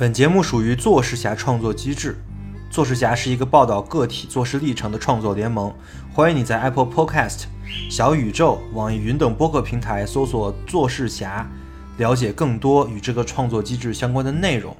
本节目属于做事侠创作机制。做事侠是一个报道个体做事历程的创作联盟，欢迎你在 Apple Podcast、小宇宙、网易云等播客平台搜索“做事侠”，了解更多与这个创作机制相关的内容。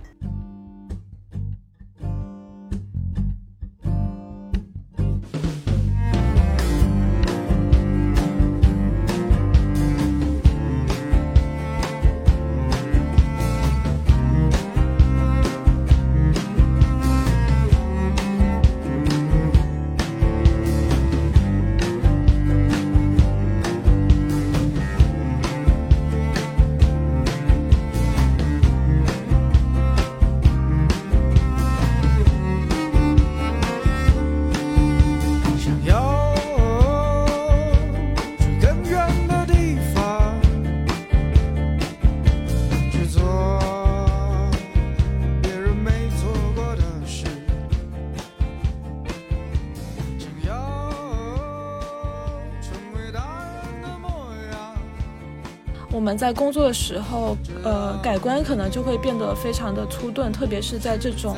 时候，呃，改观可能就会变得非常的粗钝，特别是在这种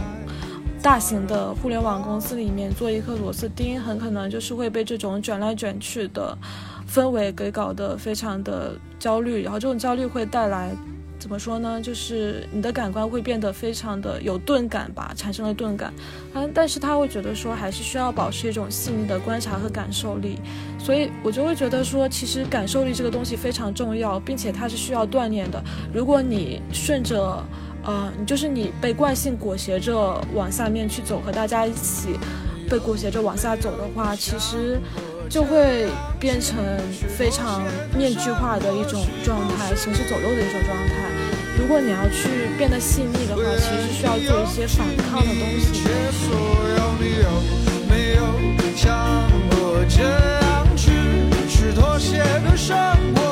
大型的互联网公司里面，做一颗螺丝钉，很可能就是会被这种卷来卷去的氛围给搞得非常的焦虑，然后这种焦虑会带来。怎么说呢？就是你的感官会变得非常的有钝感吧，产生了钝感。嗯，但是他会觉得说，还是需要保持一种细腻的观察和感受力。所以我就会觉得说，其实感受力这个东西非常重要，并且它是需要锻炼的。如果你顺着，呃，你就是你被惯性裹挟着往下面去走，和大家一起被裹挟着往下走的话，其实就会变成非常面具化的一种状态，行尸走肉的一种状态。如果你要去变得细腻的话，其实需要做一些反抗的东西解。所有你有没有想过这样去去妥协的生活？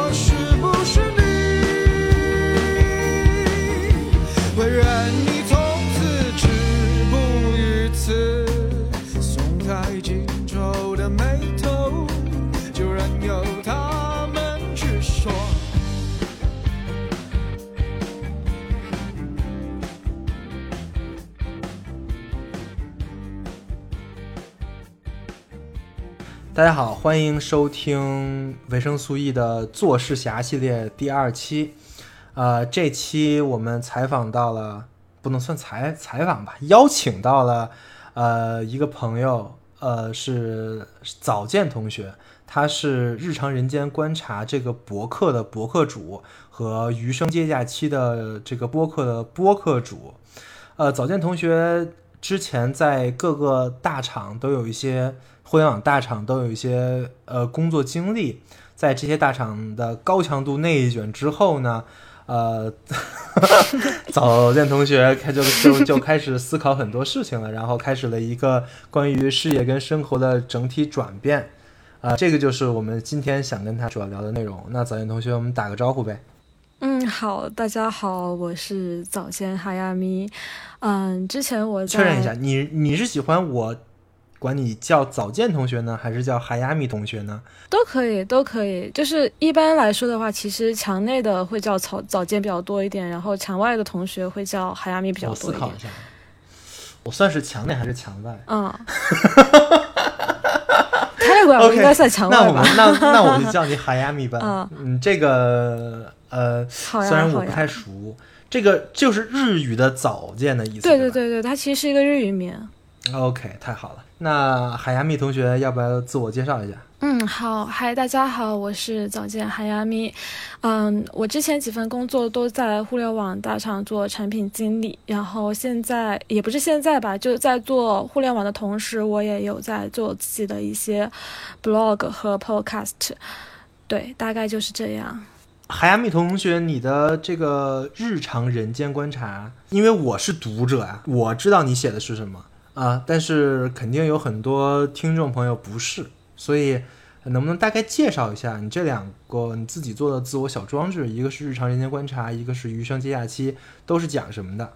大家好，欢迎收听维生素 E 的做事侠系列第二期。呃，这期我们采访到了，不能算采采访吧，邀请到了呃一个朋友，呃是早见同学，他是日常人间观察这个博客的博客主和余生接假期的这个播客的播客主。呃，早见同学之前在各个大厂都有一些互联网大厂都有一些呃工作经历，在这些大厂的高强度内卷之后呢，呃，早见同学开就就就开始思考很多事情了，然后开始了一个关于事业跟生活的整体转变，啊、这个就是我们今天想跟他主要聊的内容。那早见同学，我们打个招呼呗。嗯，好，大家好，我是早先哈亚咪。嗯，之前我确认一下，你你是喜欢我管你叫早见同学呢，还是叫哈亚米同学呢？都可以，都可以。就是一般来说的话，其实墙内的会叫早早见比较多一点，然后墙外的同学会叫哈亚咪比较多一点。思考一下，我算是墙内还是墙外？嗯，Telegram 我 OK，应该算墙那外吧？我们那那我就叫你哈亚米吧。嗯嗯，这个呃，虽然我不。太熟，这个就是日语的早见的意思。对对对对对，它其实是一个日语名。OK，太好了。那海亚米同学要不要自我介绍一下？嗯，好，嗨，大家好，我是早见海亚咪。嗯，我之前几份工作都在互联网大厂做产品经理，然后现在也不是现在吧，就在做互联网的同时，我也有在做自己的一些 blog 和 podcast。对，大概就是这样。海亚米同学，你的这个日常人间观察，因为我是读者啊，我知道你写的是什么啊，但是肯定有很多听众朋友不是，所以能不能大概介绍一下你这两个你自己做的自我小装置，一个是日常人间观察，一个是余生接假期，都是讲什么的？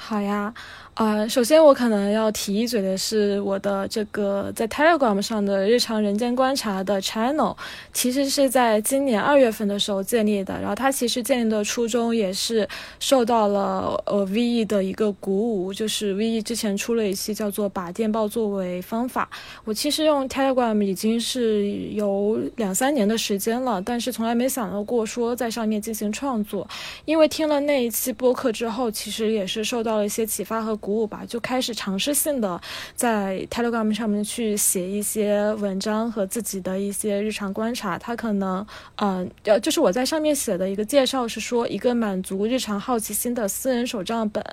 好呀，呃，首先我可能要提一嘴的是，我的这个在 Telegram 上的日常人间观察的 channel，其实是在今年二月份的时候建立的。然后它其实建立的初衷也是受到了呃 VE 的一个鼓舞，就是 VE 之前出了一期叫做“把电报作为方法”。我其实用 Telegram 已经是有两三年的时间了，但是从来没想到过说在上面进行创作。因为听了那一期播客之后，其实也是受到了一些启发和鼓舞吧，就开始尝试性的在 Telegram 上面去写一些文章和自己的一些日常观察。它可能，嗯，呃，就是我在上面写的一个介绍是说，一个满足日常好奇心的私人手账本，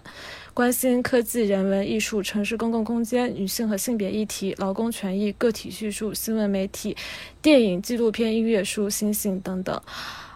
关心科技、人文、艺术、城市公共空间、女性和性别议题、劳工权益、个体叙述、新闻媒体、电影、纪录片、音乐、书、星星等等，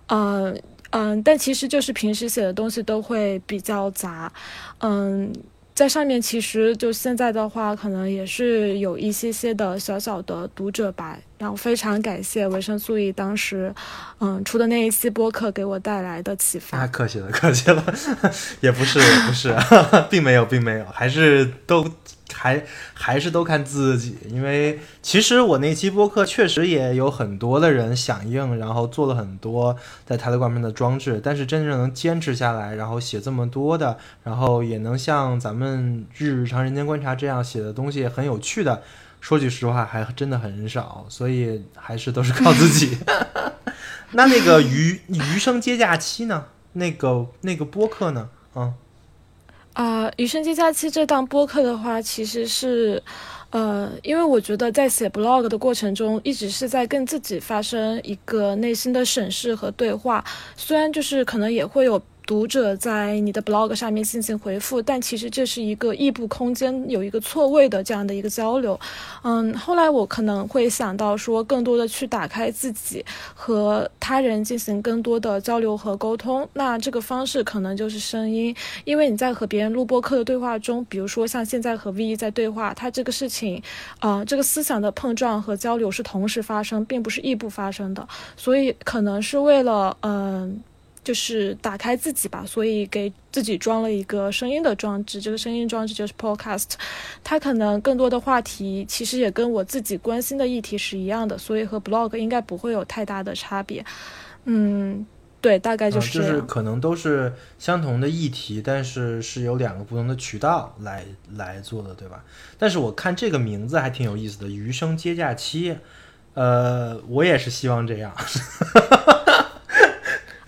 嗯。嗯，但其实就是平时写的东西都会比较杂，嗯，在上面其实就现在的话，可能也是有一些些的小小的读者吧。然后非常感谢维生素 E 当时，嗯出的那一期播客给我带来的启发。客气了，客气了，也不是，也不是，并没有，并没有，还是都。还还是都看自己，因为其实我那期播客确实也有很多的人响应，然后做了很多在台的上面的装置，但是真正能坚持下来，然后写这么多的，然后也能像咱们日常人间观察这样写的东西很有趣的，说句实话还真的很少，所以还是都是靠自己。那那个余余生接假期呢？那个那个播客呢？嗯。啊，《余生接假期》这档播客的话，其实是，呃，因为我觉得在写 blog 的过程中，一直是在跟自己发生一个内心的审视和对话，虽然就是可能也会有。读者在你的 blog 上面进行回复，但其实这是一个异步空间，有一个错位的这样的一个交流。嗯，后来我可能会想到说，更多的去打开自己和他人进行更多的交流和沟通。那这个方式可能就是声音，因为你在和别人录播课的对话中，比如说像现在和 V 在对话，他这个事情，啊，这个思想的碰撞和交流是同时发生，并不是异步发生的。所以可能是为了，嗯。就是打开自己吧，所以给自己装了一个声音的装置。这个声音装置就是 Podcast，它可能更多的话题其实也跟我自己关心的议题是一样的，所以和 Blog 应该不会有太大的差别。嗯，对，大概就是。就是可能都是相同的议题，但是是有两个不同的渠道来来做的，对吧？但是我看这个名字还挺有意思的，“余生接假期”。呃，我也是希望这样。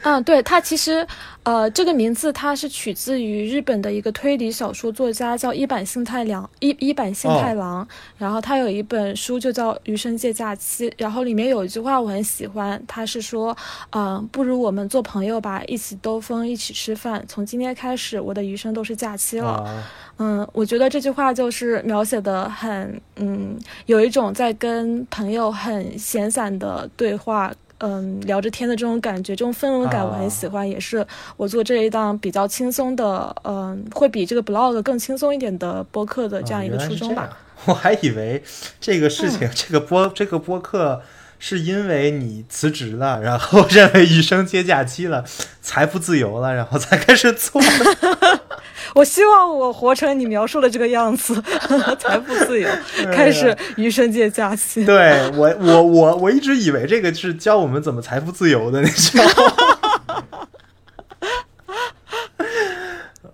嗯，对，它其实，呃，这个名字它是取自于日本的一个推理小说作家，叫一坂幸太郎。一一坂幸太郎，然后他有一本书就叫《余生借假期》，然后里面有一句话我很喜欢，他是说，嗯，不如我们做朋友吧，一起兜风，一起吃饭，从今天开始，我的余生都是假期了。嗯，我觉得这句话就是描写的很，嗯，有一种在跟朋友很闲散的对话。嗯，聊着天的这种感觉，这种氛围感我很喜欢，也是我做这一档比较轻松的，嗯，会比这个 blog 更轻松一点的播客的这样一个初衷吧。我还以为这个事情，这个播这个播客是因为你辞职了，然后认为余生皆假期了，财富自由了，然后才开始做。我希望我活成你描述的这个样子，财富自由，开始余生皆假期。对我，我，我，我一直以为这个是教我们怎么财富自由的那种。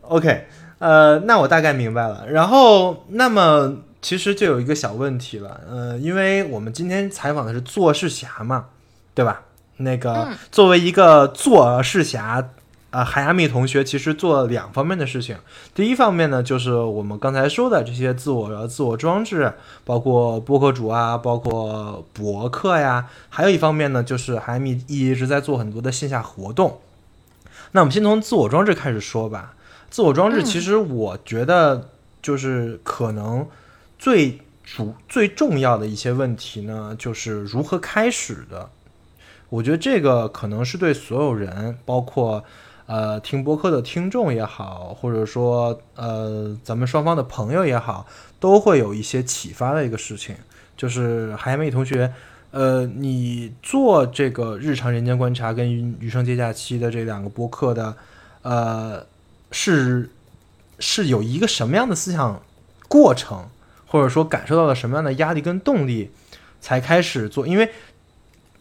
OK，呃，那我大概明白了。然后，那么其实就有一个小问题了，呃，因为我们今天采访的是做事侠嘛，对吧？那个作为一个做事侠。啊，海亚米同学其实做了两方面的事情。第一方面呢，就是我们刚才说的这些自我自我装置，包括播客主啊，包括博客呀。还有一方面呢，就是海亚米一直在做很多的线下活动。那我们先从自我装置开始说吧。自我装置其实我觉得就是可能最主最重要的一些问题呢，就是如何开始的。我觉得这个可能是对所有人，包括。呃，听播客的听众也好，或者说呃，咱们双方的朋友也好，都会有一些启发的一个事情，就是海美同学，呃，你做这个日常人间观察跟余生接假期的这两个播客的，呃，是是有一个什么样的思想过程，或者说感受到了什么样的压力跟动力，才开始做？因为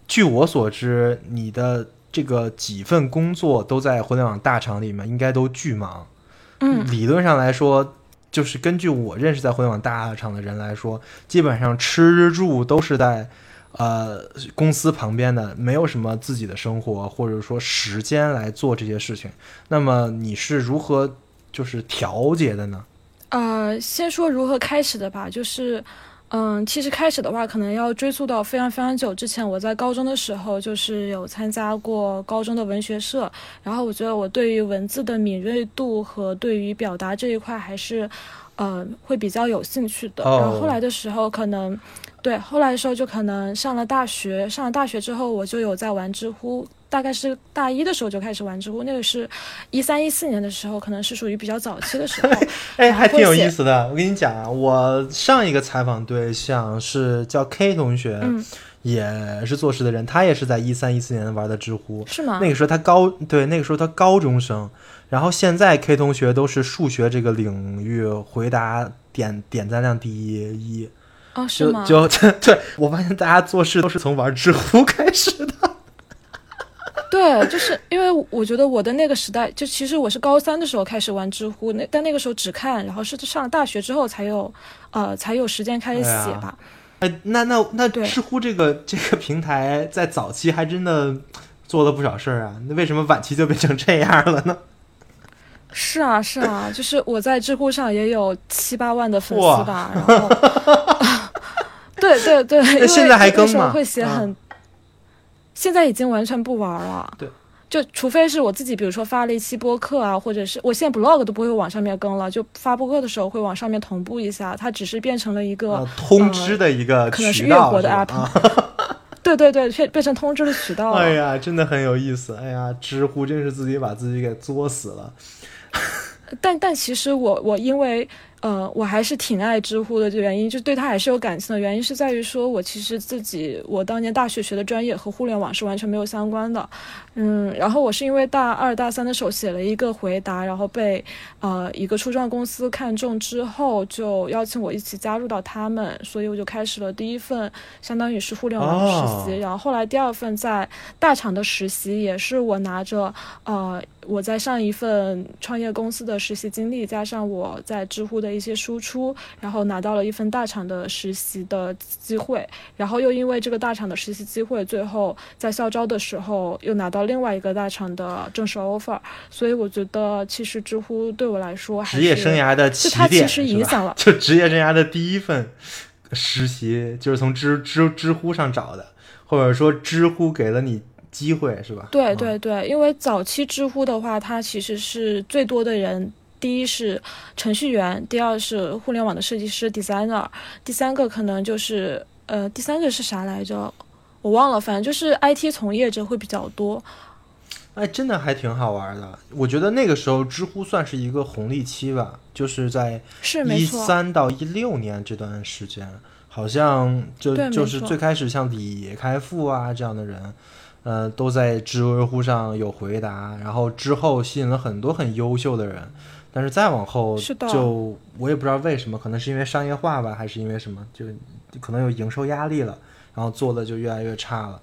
据我所知，你的这个几份工作都在互联网大厂里面，应该都巨忙。嗯，理论上来说，就是根据我认识在互联网大厂的人来说，基本上吃住都是在呃公司旁边的，没有什么自己的生活或者说时间来做这些事情。那么你是如何就是调节的呢？呃，先说如何开始的吧，就是，嗯，其实开始的话，可能要追溯到非常非常久之前。我在高中的时候，就是有参加过高中的文学社，然后我觉得我对于文字的敏锐度和对于表达这一块还是，呃，会比较有兴趣的。哦然后后来的时候，可能，对，后来的时候就可能上了大学，上了大学之后，我就有在玩知乎。大概是大一的时候就开始玩知乎，那个是一三一四年的时候，可能是属于比较早期的时候。哎，还挺有意思的。我跟你讲啊，我上一个采访对象是叫 K 同学，嗯也是做事的人，他也是在一三一四年玩的知乎。是吗？那个时候他高对，那个时候他高中生，然后现在 K 同学都是数学这个领域回答点点赞量第一，哦，是吗？就就 对我发现大家做事都是从玩知乎开始的。对，就是因为我觉得我的那个时代，就其实我是高三的时候开始玩知乎，那但那个时候只看，然后是上了大学之后才有，呃，才有时间开始写吧。哎，那那那对。知乎这个这个平台在早期还真的做了不少事儿啊，那为什么晚期就变成这样了呢？是啊，是啊，就是我在知乎上也有七八万的粉丝吧，然后，对对对，因为现在还更吗？会写啊。很，现在已经完全不玩了。对。就除非是我自己，比如说发了一期播客啊，或者是我现在 blog 都不会往上面更了，就发播客的时候会往上面同步一下，它只是变成了一个、呃，通知的一个可能是渠道月活的 app 啊 对对对，变变成通知的渠道了。哎呀，真的很有意思。哎呀，知乎真是自己把自己给作死了。但但其实我我因为呃我还是挺爱知乎的，这原因就对他还是有感情的。原因是在于说我其实自己我当年大学学的专业和互联网是完全没有相关的，嗯，然后我是因为大二大三的时候写了一个回答，然后被呃一个初创公司看中之后，就邀请我一起加入到他们，所以我就开始了第一份相当于是互联网的实习，哦。然后后来第二份在大厂的实习也是我拿着呃我在上一份创业公司的实习经历，加上我在知乎的一些输出，然后拿到了一份大厂的实习的机会，然后又因为这个大厂的实习机会，最后在校招的时候又拿到另外一个大厂的正式 offer，所以我觉得其实知乎对我来说还职业生涯的就起点，它其实影响了就职业生涯的第一份实习，就是从知知知乎上找的，或者说知乎给了你机会，是吧？对啊对对，因为早期知乎的话，它其实是最多的人。第一是程序员，第二是互联网的设计师 designer，第三个可能就是呃，第三个是啥来着？我忘了，反正就是 IT 从业者会比较多。哎，真的还挺好玩的。我觉得那个时候知乎算是一个红利期吧，就是在一三到一六年这段时间，好像就就是最开始像李开复啊这样的人，呃，都在知乎上有回答，然后之后吸引了很多很优秀的人。但是再往后，就我也不知道为什么，可能是因为商业化吧，还是因为什么，就可能有营收压力了，然后做的就越来越差了。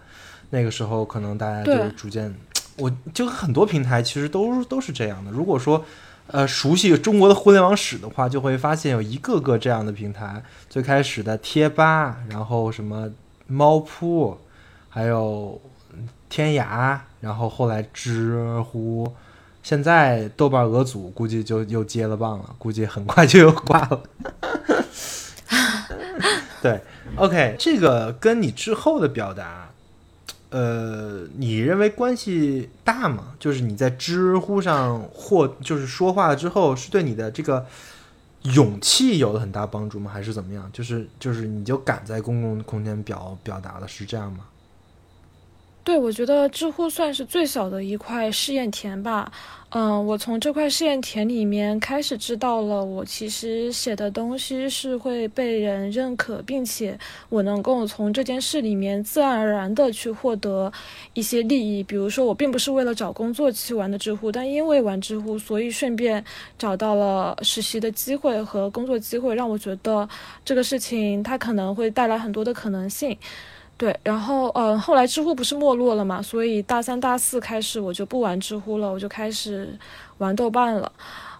那个时候，可能大家就对逐渐，我就很多平台其实都都是这样的。如果说呃熟悉中国的互联网史的话，就会发现有一个个这样的平台。最开始的贴吧，然后什么猫扑，还有嗯天涯，然后后来知乎，现在豆瓣俄组估计就又接了棒了，估计很快就又挂了。对，OK，这个跟你之后的表达，呃，你认为关系大吗？就是你在知乎上或就是说话之后，是对你的这个勇气有了很大帮助吗？还是怎么样？就是就是你就敢在公共空间表表达了，是这样吗？对，我觉得知乎算是最小的一块试验田吧。嗯，我从这块试验田里面开始知道了，我其实写的东西是会被人认可，并且我能够从这件事里面自然而然的去获得一些利益。比如说，我并不是为了找工作去玩的知乎，但因为玩知乎，所以顺便找到了实习的机会和工作机会，让我觉得这个事情它可能会带来很多的可能性。对，然后嗯，后来知乎不是没落了嘛，所以大三、大四开始我就不玩知乎了，我就开始玩豆瓣了。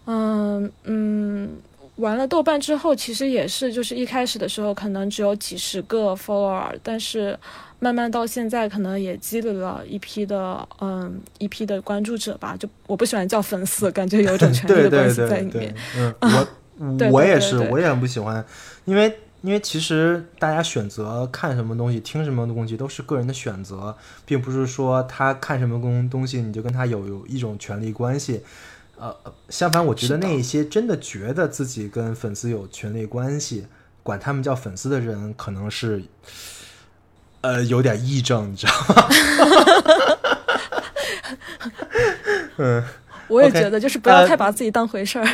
嗯嗯，玩了豆瓣之后，其实也是就是一开始的时候可能只有几十个 follower，但是慢慢到现在可能也积累了一批的嗯一批的关注者吧。就我不喜欢叫粉丝，感觉有一种 权力的关系在里面。嗯，我 我也是，我也很不喜欢，因为。因为其实大家选择看什么东西、听什么东西都是个人的选择，并不是说他看什么东东西你就跟他有有一种权利关系。呃，相反，我觉得那一些真的觉得自己跟粉丝有权利关系，管他们叫粉丝的人，可能是呃有点癔症，你知道吗？嗯，我也觉得，就是不要太把自己当回事儿。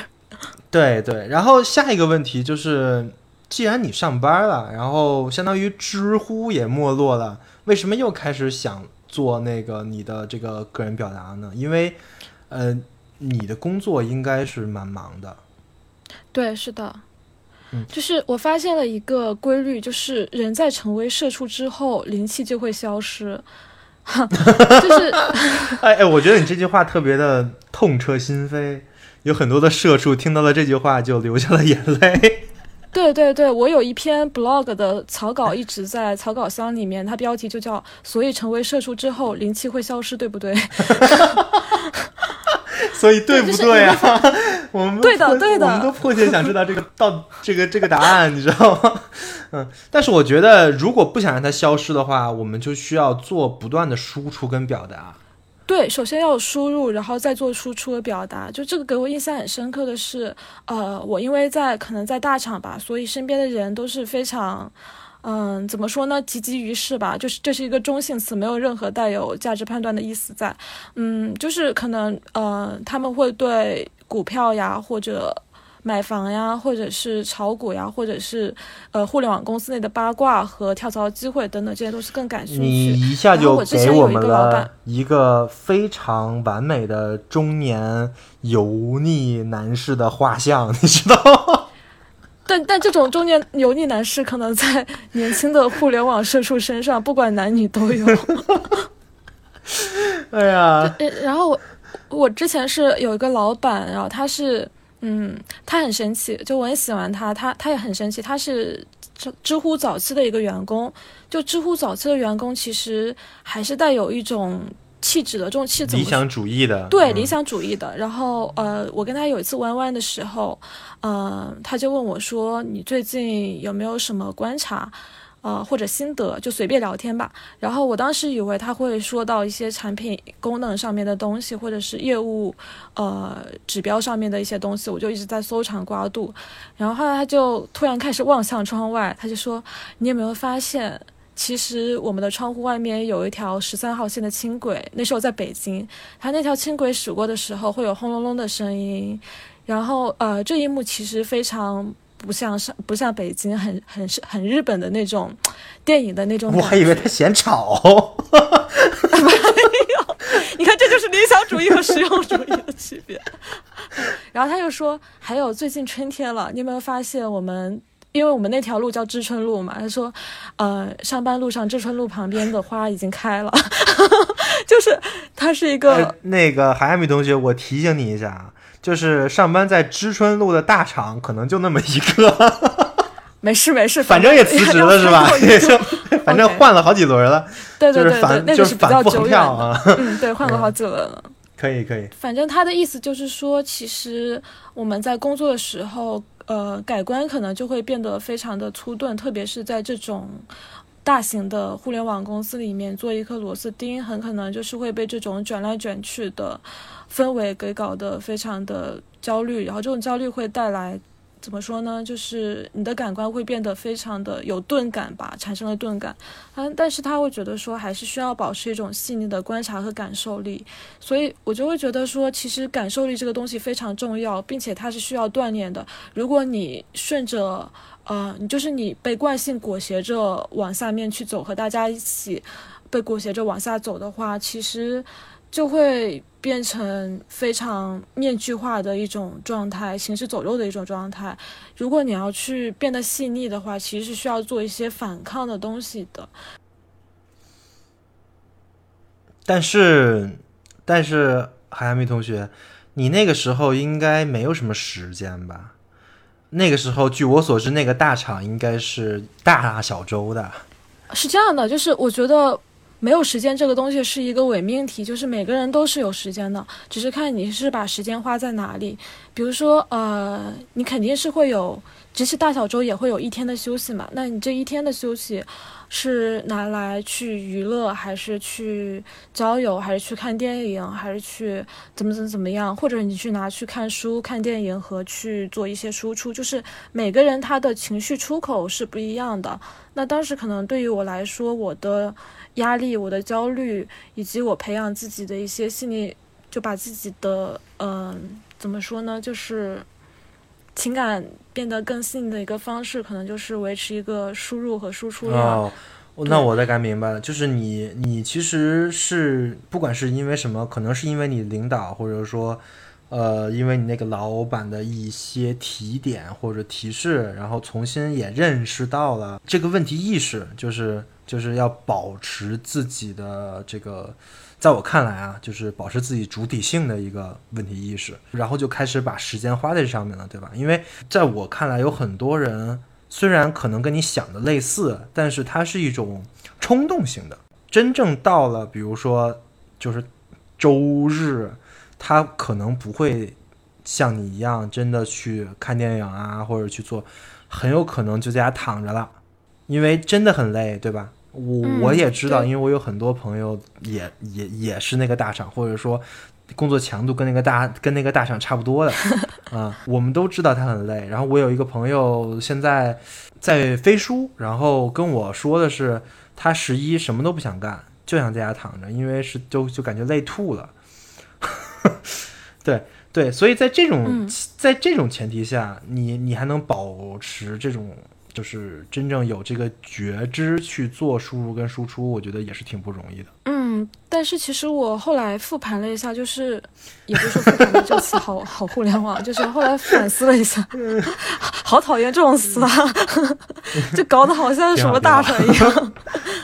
对对，然后下一个问题就是。既然你上班了，然后相当于知乎也没落了，为什么又开始想做那个你的这个个人表达呢？因为，呃，你的工作应该是蛮忙的。对，是的。嗯，就是我发现了一个规律，就是人在成为社畜之后，灵气就会消失。就是，哎哎，我觉得你这句话特别的痛彻心扉，有很多的社畜听到了这句话就流下了眼泪。对对对，我有一篇 blog 的草稿一直在草稿箱里面，它标题就叫“所以成为社畜之后灵气会消失”，对不对？所以对不对啊？我们对的对的，我们都迫切想知道这个到这个这个答案，你知道吗？嗯，但是我觉得如果不想让它消失的话，我们就需要做不断的输出跟表达。对，首先要有输入，然后再做输出的表达。就这个给我印象很深刻的是，呃，我因为在可能在大厂吧，所以身边的人都是非常，嗯，怎么说呢，汲汲于事吧，就是这是一个中性词，没有任何带有价值判断的意思在。嗯，就是可能呃，他们会对股票呀或者。买房呀，或者是炒股呀，或者是呃互联网公司内的八卦和跳槽机会等等，这些都是更感兴趣。你一下就给我们了一个非常完美的中年油腻男士的画像，你知道？但但这种中年油腻男士，可能在年轻的互联网社畜身上，不管男女都有。哎呀，然后我我之前是有一个老板，然后他是。嗯，他很神奇，就我很喜欢他，他他也很神奇，他是知知乎早期的一个员工，就知乎早期的员工其实还是带有一种气质的，这种气质理想主义的，对理想主义的。然后呃，我跟他有一次弯弯的时候，嗯，他就问我说：“你最近有没有什么观察？”呃，或者心得就随便聊天吧。然后我当时以为他会说到一些产品功能上面的东西，或者是业务呃指标上面的一些东西，我就一直在搜肠刮肚。然后后来他就突然开始望向窗外，他就说：“你有没有发现，其实我们的窗户外面有一条十三号线的轻轨？那时候在北京，他那条轻轨驶过的时候会有轰隆隆的声音。然后呃，这一幕其实非常。”不像上不像北京很很很日本的那种电影的那种，我还以为他嫌吵，没有，你看这就是理想主义和实用主义的区别。然后他又说，还有最近春天了，你有没有发现我们，因为我们那条路叫知春路嘛？他说，呃，上班路上知春路旁边的花已经开了，就是它是一个那个海米同学，我提醒你一下啊。就是上班在知春路的大厂，可能就那么一个。没 事没事，反正也辞职了是吧？也就反正换了好几轮了。对对对对，那就是比较久远啊。嗯，对，换了好几轮了。可以可以。反正他的意思就是说，其实我们在工作的时候，呃，改观可能就会变得非常的粗钝，特别是在这种大型的互联网公司里面，做一颗螺丝钉，很可能就是会被这种卷来卷去的。氛围给搞得非常的焦虑，然后这种焦虑会带来怎么说呢？就是你的感官会变得非常的有钝感吧，产生了钝感。嗯，但是他会觉得说，还是需要保持一种细腻的观察和感受力。所以我就会觉得说，其实感受力这个东西非常重要，并且它是需要锻炼的。如果你顺着，呃，你就是你被惯性裹挟着往下面去走，和大家一起被裹挟着往下走的话，其实就会。变成非常面具化的一种状态，行尸走肉的一种状态。如果你要去变得细腻的话，其实是需要做一些反抗的东西的。但是，但是海亚米同学，你那个时候应该没有什么时间吧？那个时候，据我所知，那个大厂应该是大小周的。是这样的，就是我觉得。没有时间这个东西是一个伪命题，就是每个人都是有时间的，只是看你是把时间花在哪里。比如说，呃，你肯定是会有，即使大小周也会有一天的休息嘛。那你这一天的休息，是拿来去娱乐，还是去交友，还是去看电影，还是去怎么怎么怎么样？或者你去拿去看书、看电影和去做一些输出，就是每个人他的情绪出口是不一样的。那当时可能对于我来说，我的。压力，我的焦虑，以及我培养自己的一些心理，就把自己的嗯，怎么说呢，就是情感变得更细腻的一个方式，可能就是维持一个输入和输出量。哦，那我大概明白了，就是你，你其实是不管是因为什么，可能是因为你领导，或者说。呃，因为你那个老板的一些提点或者提示，然后重新也认识到了这个问题意识，就是就是要保持自己的这个，在我看来啊，就是保持自己主体性的一个问题意识，然后就开始把时间花在这上面了，对吧？因为在我看来，有很多人虽然可能跟你想的类似，但是它是一种冲动型的。真正到了，比如说就是周日。他可能不会像你一样真的去看电影啊，或者去做，很有可能就在家躺着了，因为真的很累，对吧？我我也知道，因为我有很多朋友也也也是那个大厂，或者说工作强度跟那个大跟那个大厂差不多的啊，我们都知道他很累。然后我有一个朋友现在在飞书，然后跟我说的是，他十一什么都不想干，就想在家躺着，因为是就就感觉累吐了。对对，所以在这种在这种前提下，你你还能保持这种就是真正有这个觉知去做输入跟输出，我觉得也是挺不容易的。嗯，但是其实我后来复盘了一下，就是也不是说复盘的这词好好互联网，就是后来反思了一下，好讨厌这种词啊，就搞得好像是什么大神一样。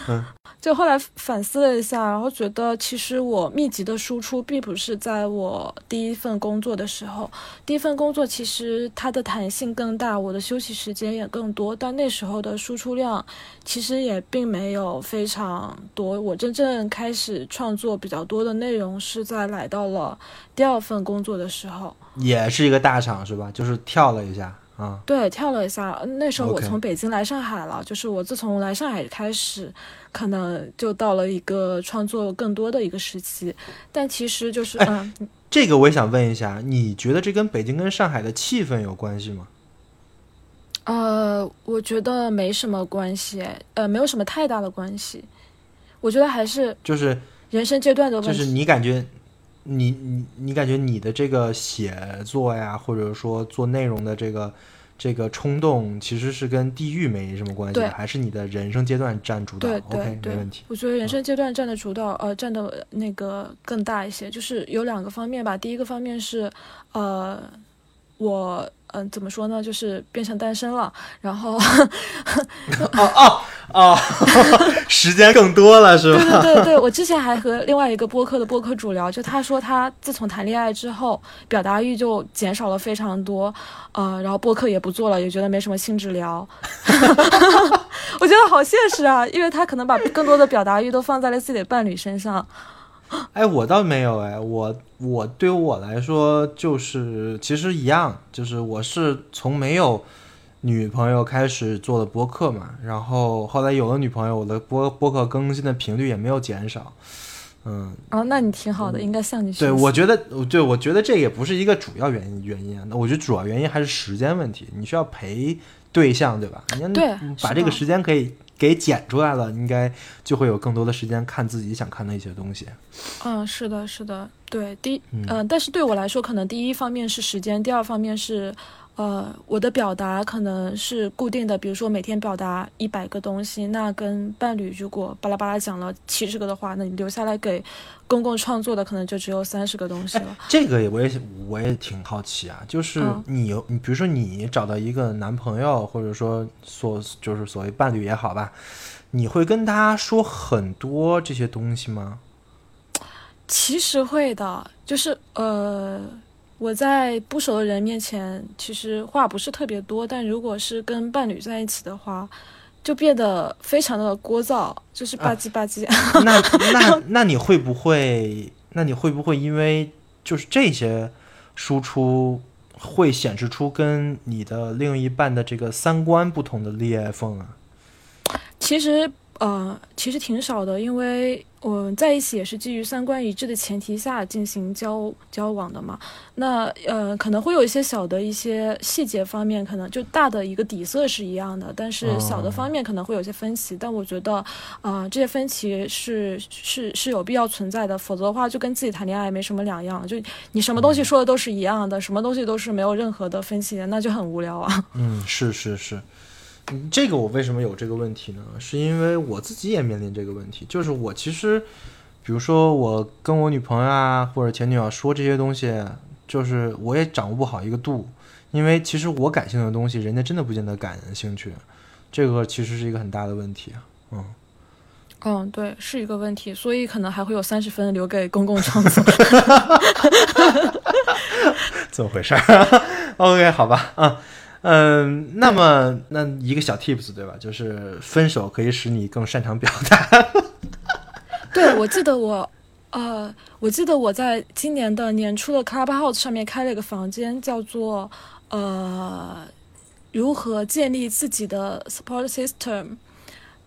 嗯。就后来反思了一下，然后觉得其实我密集的输出并不是在我第一份工作的时候，第一份工作其实它的弹性更大，我的休息时间也更多，但那时候的输出量其实也并没有非常多。我真正开始创作比较多的内容是在来到了第二份工作的时候，也是一个大厂是吧？就是跳了一下。啊，对，跳了一下。那时候我从北京来上海了，就是我自从来上海开始，可能就到了一个创作更多的一个时期。但其实就是，嗯，这个我也想问一下，你觉得这跟北京跟上海的气氛有关系吗？呃，我觉得没什么关系，呃，没有什么太大的关系。我觉得还是就是人生阶段的问题。就是你感觉。你你你感觉你的这个写作呀，或者说做内容的这个这个冲动，其实是跟地域没什么关系，还是你的人生阶段占主导？OK，没问题。我觉得人生阶段占的主导，呃，占的那个更大一些，就是有两个方面吧。第一个方面是，呃，我。嗯，怎么说呢？就是变成单身了，然后，哦哦哦，时间更多了是吧？对对对对，我之前还和另外一个播客的播客主聊，就他说他自从谈恋爱之后，表达欲就减少了非常多，呃，然后播客也不做了，也觉得没什么兴致聊。我觉得好现实啊，因为他可能把更多的表达欲都放在了自己的伴侣身上。哎，我倒没有哎，我我对于我来说就是其实一样，就是我是从没有女朋友开始做的播客嘛，然后后来有了女朋友，我的播播客更新的频率也没有减少，嗯，哦，那你挺好的，应该向你学习。对，我觉得，对，我觉得这也不是一个主要原因原因啊。那我觉得主要原因还是时间问题，你需要陪对象，对吧？对把这个时间可以给剪出来了，应该就会有更多的时间看自己想看的一些东西。嗯，是的，是的，对，第一，嗯呃，但是对我来说，可能第一方面是时间，第二方面是，呃，我的表达可能是固定的，比如说每天表达一百个东西，那跟伴侣如果巴拉巴拉讲了七十个的话，那你留下来给公共创作的可能就只有三十个东西了。这个也我也我也挺好奇啊，就是嗯你有你比如说你找到一个男朋友，或者说所就是所谓伴侣也好吧，你会跟他说很多这些东西吗？其实会的，就是呃，我在不熟的人面前，其实话不是特别多，但如果是跟伴侣在一起的话，就变得非常的聒噪，就是吧唧吧唧。那 那那你会不会？那你会不会因为就是这些输出会显示出跟你的另一半的这个三观不同的裂缝啊？其实呃，其实挺少的，因为我们在一起也是基于三观一致的前提下进行交交往的嘛。那呃，可能会有一些小的一些细节方面，可能就大的一个底色是一样的，但是小的方面可能会有些分歧。但我觉得，啊，这些分歧是是是有必要存在的，否则的话就跟自己谈恋爱没什么两样。就你什么东西说的都是一样的，什么东西都是没有任何的分歧的，那就很无聊啊。嗯，是是是。嗯这个我为什么有这个问题呢？是因为我自己也面临这个问题，就是我其实，比如说我跟我女朋友啊或者前女友说这些东西，就是我也掌握不好一个度，因为其实我感兴趣的东西，人家真的不见得感兴趣，这个其实是一个很大的问题啊。嗯，嗯，对，是一个问题，所以可能还会有三十分留给公共创作。怎么回事儿。OK，好吧，啊，嗯，嗯那么那一个小 tips 对吧？就是分手可以使你更擅长表达。对，我记得我，呃，我记得我在今年的年初的 Clubhouse 上面开了一个房间，叫做呃，如何建立自己的 support system。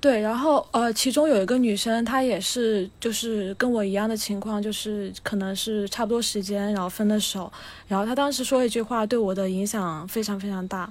对，然后呃，其中有一个女生，她也是就是跟我一样的情况，就是可能是差不多时间，然后分的手。然后她当时说一句话，对我的影响非常非常大。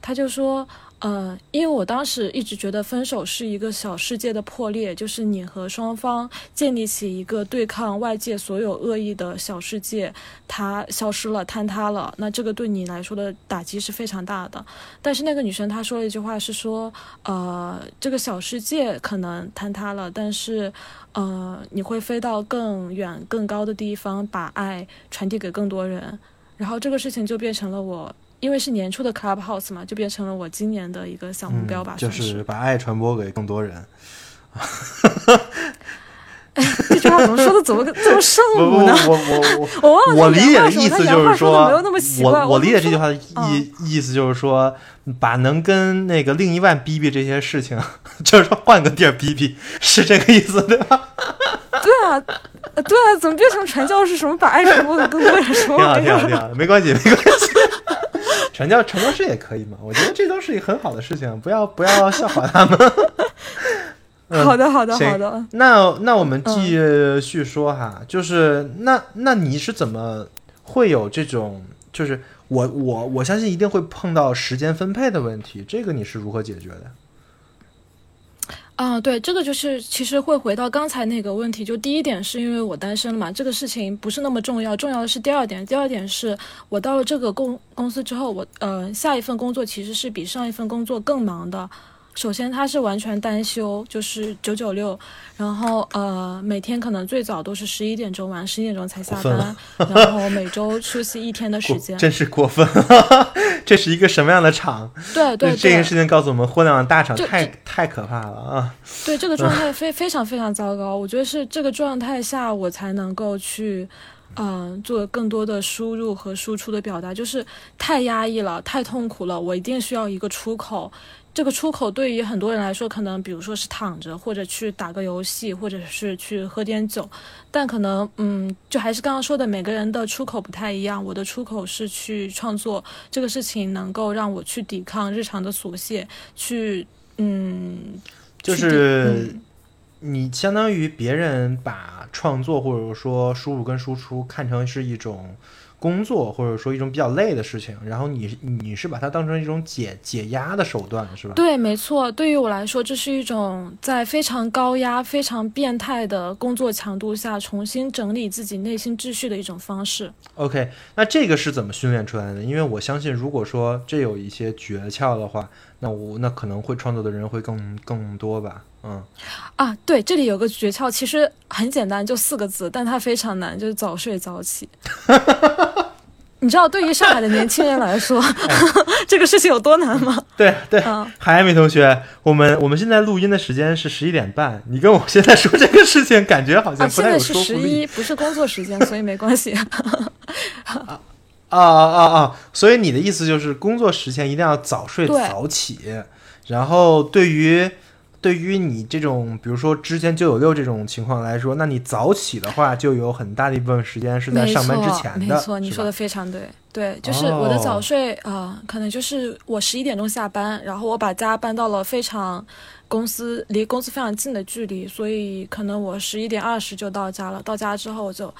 她就说，呃，因为我当时一直觉得分手是一个小世界的破裂，就是你和双方建立起一个对抗外界所有恶意的小世界，它消失了，坍塌了。那这个对你来说的打击是非常大的。但是那个女生她说了一句话，是说，呃，这个小世界可能坍塌了，但是，呃，你会飞到更远、更高的地方，把爱传递给更多人。然后这个事情就变成了我，因为是年初的 Clubhouse 嘛，就变成了我今年的一个小目标吧，嗯就是。把爱传播给更多人。这句话怎么说的怎么 这么圣不不，母呢？我我我 我忘了我理解的意思就是说没有那么奇怪我我理解这句话的嗯意意思就是说，把能跟那个另一半逼逼这些事情，就是说换个地儿逼逼，是这个意思对吧？对啊，呃对啊，怎么变成传教士什么把爱传播给更多人什么挺好，挺好，挺？好，没关系，没关系。传教传教士也可以嘛，我觉得这都是一个很好的事情，不要不要笑话他们。嗯好的，好的，行好的。那那我们继续说哈，就是那那你是怎么会有这种，就是我我我相信一定会碰到时间分配的问题，这个你是如何解决的？啊，对，这个就是其实会回到刚才那个问题，就第一点是因为我单身了嘛，这个事情不是那么重要，重要的是第二点。第二点是我到了这个公公司之后，我呃下一份工作其实是比上一份工作更忙的。首先，它是完全单休，就是九九六，然后呃每天可能最早都是十一点钟完，十一点钟才下班，然后每周休息一天的时间。真是过分，这是一个什么样的厂？对对对这件事，情告诉我们，互联网大厂太太可怕了啊！对这个状 态非非常非常糟糕，我觉得是这个状态下我才能够去，嗯、做更多的输入和输出的表达，就是太压抑了，太痛苦了，我一定需要一个出口。这个出口对于很多人来说，可能比如说是躺着，或者去打个游戏，或者是去喝点酒，但可能嗯，就还是刚刚说的，每个人的出口不太一样。我的出口是去创作，这个事情能够让我去抵抗日常的琐屑，去嗯，就是嗯你相当于别人把创作或者说输入跟输出看成是一种工作，或者说一种比较累的事情，然后你你是把它当成一种解解压的手段，是吧？对，没错。对于我来说，这是一种在非常高压、非常变态的工作强度下重新整理自己内心秩序的一种方式。OK，那这个是怎么训练出来的？因为我相信，如果说这有一些诀窍的话，那我那可能会创作的人会更更多吧。嗯，啊，对，这里有个诀窍，其实很简单，就四个字，但它非常难，就是早睡早起。你知道，对于上海的年轻人来说，这个事情有多难吗？对对，嗯，海米同学，我们我们现在录音的时间是十一点半，你跟我现在说这个事情，感觉好像啊，不太有现在是十。一，不是工作时间，所以没关系。啊啊啊啊！所以你的意思就是，工作时间一定要早睡早起，然后对于对于你这种，比如说之前九九六这种情况来说，那你早起的话，就有很大的一部分时间是在上班之，前的，没错，你说的非常对。对，就是我的哦早睡，呃，可能就是我十一点钟下班，然后我把家搬到了非常公司离公司非常近的距离，所以可能我十一点二十就到家了。到家之后我就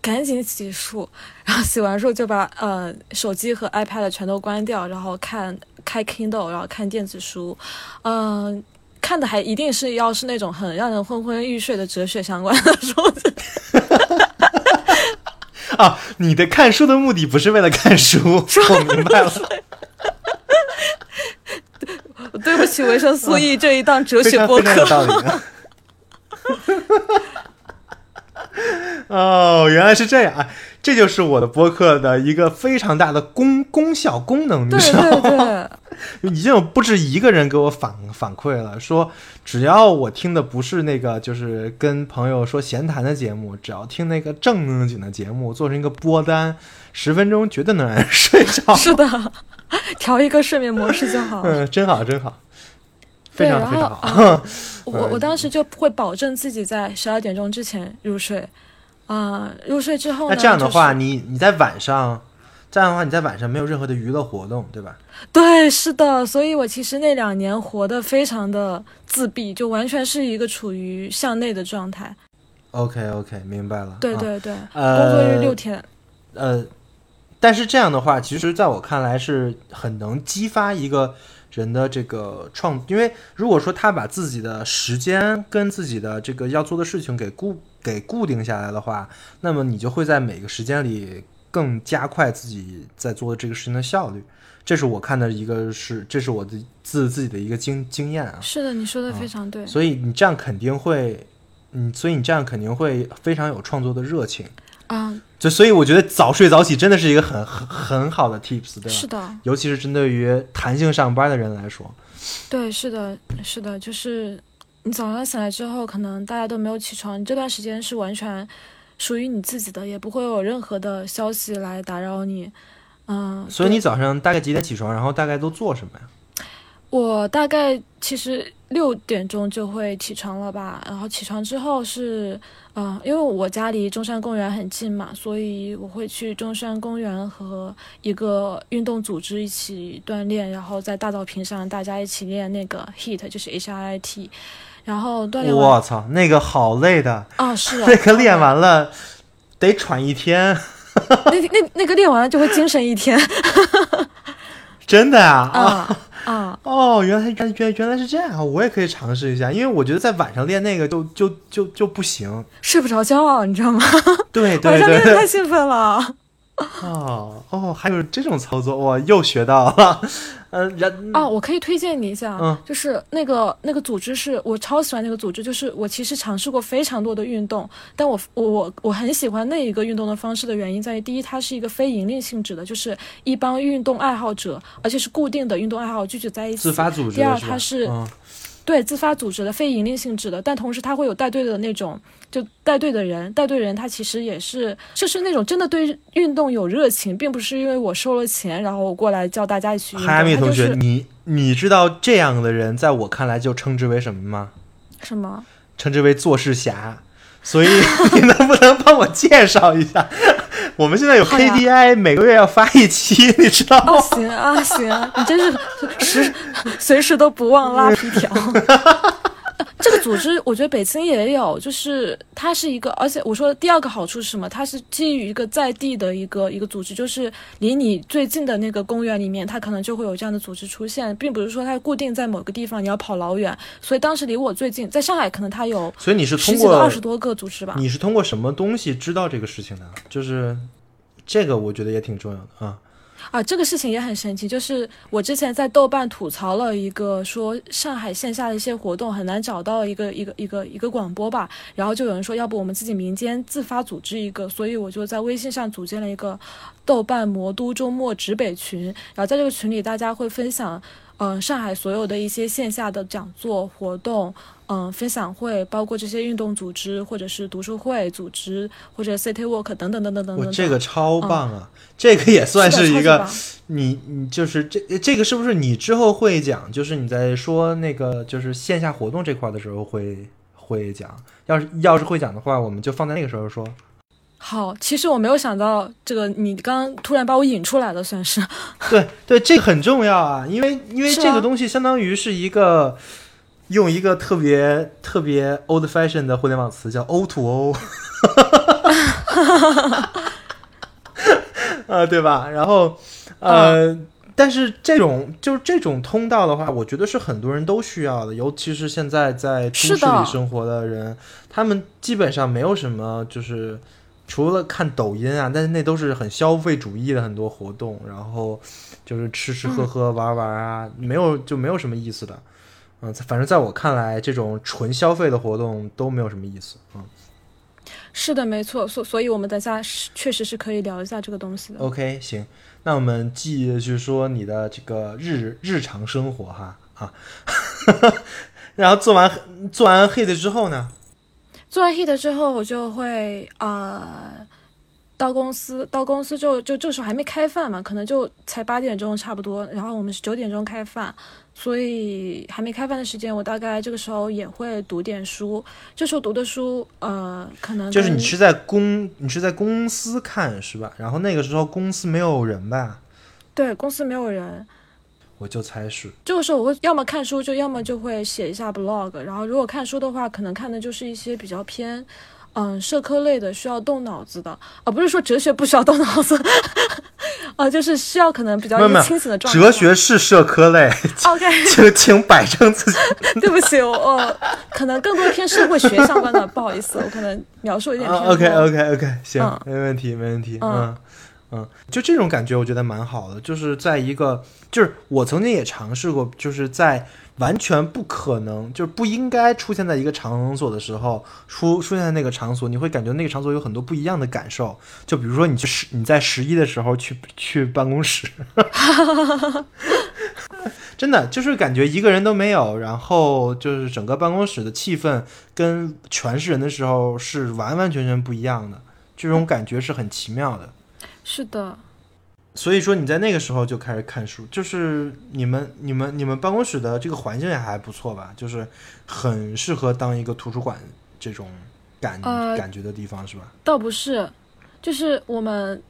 赶紧洗漱，然后洗完漱就把呃手机和 iPad 全都关掉，然后看开 Kindle，然后看电子书，嗯、看的还一定是要是那种很让人昏昏欲睡的哲学相关的 书。啊，你的看书的目的不是为了看书，我明白了，对不起，维生素 E 这一档哲学播客非常有客。道理。哦，原来是这样啊！这就是我的播客的一个非常大的功功效功能，你对知道吗？对对，已经有不止一个人给我反反馈了，说只要我听的不是那个就是跟朋友说闲谈的节目，只要听那个正正经的节目，做成一个播单，十分钟绝对能让人 睡着。是的，调一个睡眠模式就好。嗯，真好，真好，非常非常好。啊我我当时就会保证自己在十二点钟之前入睡。啊、入睡之后呢？那这样的话，就是你你在晚上，这样的话你在晚上没有任何的娱乐活动，对吧？对，是的，所以我其实那两年活得非常的自闭，就完全是一个处于向内的状态。OK OK，明白了。啊对对对，呃工作日六天。呃，但是这样的话，其实在我看来是很能激发一个人的这个创，因为如果说他把自己的时间跟自己的这个要做的事情给固给固定下来的话，那么你就会在每个时间里更加快自己在做的这个事情的效率。这是我看的一个是，这是我的自自己的一个经经验啊。是的，你说的非常对。所以你这样肯定会，嗯，所以你这样肯定会非常有创作的热情。啊、就所以我觉得早睡早起真的是一个很很很好的 tips，对吧？是的，尤其是针对于弹性上班的人来说。对，是的，是的，就是你早上醒来之后，可能大家都没有起床，你这段时间是完全属于你自己的，也不会有任何的消息来打扰你。嗯，所以你早上大概几点起床？然后大概都做什么呀？我大概其实六点钟就会起床了吧，然后起床之后是，嗯、因为我家离中山公园很近嘛，所以我会去中山公园和一个运动组织一起锻炼，然后在大草坪上大家一起练那个 HIT，就是 H I I T，然后锻炼完我操，那个好累的，啊是啊 那个练完了得喘一天，那那那个练完了就会精神一天 真的啊啊啊！哦，原来原原原来是这样，我也可以尝试一下，因为我觉得在晚上练那个就就就就不行。睡不着觉啊，你知道吗？对晚对对晚上练得太，兴奋了。哦哦，还有这种操作，我，又学到了。嗯，然啊，我可以推荐你一下，嗯就是那个那个组织是我超喜欢那个组织，就是我其实尝试过非常多的运动，但我我我我很喜欢那一个运动的方式的原因在于，第一，它是一个非盈利性质的，就是一帮运动爱好者，而且是固定的运动爱好者聚集在一起。自发组织第二它是嗯对自发组织的非盈利性质的，但同时他会有带队的那种，就带队的人，带队人他其实也是就是那种真的对运动有热情，并不是因为我收了钱，然后我过来叫大家一起运动。哈密同学，他就是你你知道这样的人，在我看来就称之为什么吗？什么？称之为做事侠。所以 你能不能帮我介绍一下？我们现在有好呀 KPI，每个月要发一期，你知道吗？哦，行啊，行啊，你真是时随时都不忘拉皮条。这个组织，我觉得北京也有，就是它是一个，而且我说的第二个好处是什么？它是基于一个在地的一个一个组织，就是离你最近的那个公园里面，它可能就会有这样的组织出现，并不是说它固定在某个地方，你要跑老远。所以当时离我最近，在上海可能它有所以你是通过二十多个组织吧。你是通过什么东西知道这个事情的？就是这个，我觉得也挺重要的啊。啊，这个事情也很神奇，就是我之前在豆瓣吐槽了一个说上海线下的一些活动很难找到一个一个一个一个广播吧，然后就有人说要不我们自己民间自发组织一个，所以我就在微信上组建了一个豆瓣魔都周末直北群，然后在这个群里大家会分享。嗯，上海所有的一些线下的讲座活动，嗯，分享会，包括这些运动组织或者是读书会组织或者 City Walk 等等等等等等。我这个超棒啊！这个也算是一个你你就是这这个是不是你之后会讲？就是你在说那个就是线下活动这块的时候会会讲。要是要是会讲的话，我们就放在那个时候说。好，其实我没有想到这个，你刚刚突然把我引出来了，算是。对对，这个很重要啊，因为因为这个东西相当于是一个用一个特别特别 old fashion 的互联网词叫 O to O，啊，对吧？然后呃。但是这种就是这种通道的话，我觉得是很多人都需要的，尤其是现在在都市里生活的人，他们基本上没有什么就是除了看抖音啊，但是那都是很消费主义的很多活动，然后就是吃吃喝喝、玩玩啊，没有就没有什么意思的。嗯，反正在我看来，这种纯消费的活动都没有什么意思。嗯是的，没错，所所以我们等下是确实是可以聊一下这个东西的。，OK，行，那我们继续说你的这个日日常生活哈啊，然后做完做完 hit 之后呢？做完 hit 之后，我就会呃到公司，到公司就就这时候还没开饭嘛，可能就才八点钟差不多，然后我们是九点钟开饭，所以还没开饭的时间，我大概这个时候也会读点书。这时候读的书，呃，可能就是你是在公你是在公司看是吧？然后那个时候公司没有人吧？对公司没有人，我就猜是。这个时候我会要么看书，就要么就会写一下 blog。然后如果看书的话，可能看的就是一些比较偏，嗯，社科类的，需要动脑子的。啊，不是说哲学不需要动脑子，啊，就是需要可能比较清醒的状态。哲学是社科类，OK，请请摆正自己。对不起，我我可能更多偏社会学相关的，不好意思，我可能描述有点偏。OK OK OK，行，嗯没问题没问题，嗯嗯嗯，就这种感觉我觉得蛮好的，就是在一个，就是我曾经也尝试过，就是在完全不可能，就是不应该出现在一个场所的时候，出出现在那个场所，你会感觉那个场所有很多不一样的感受。就比如说你去十你在十一的时候去去办公室，真的就是感觉一个人都没有，然后就是整个办公室的气氛跟全是人的时候是完完全全不一样的，这种感觉是很奇妙的。是的，所以说你在那个时候就开始看书，就是你们、你们、你们办公室的这个环境也还不错吧？就是很适合当一个图书馆这种感、呃感觉的地方，是吧？倒不是，就是我们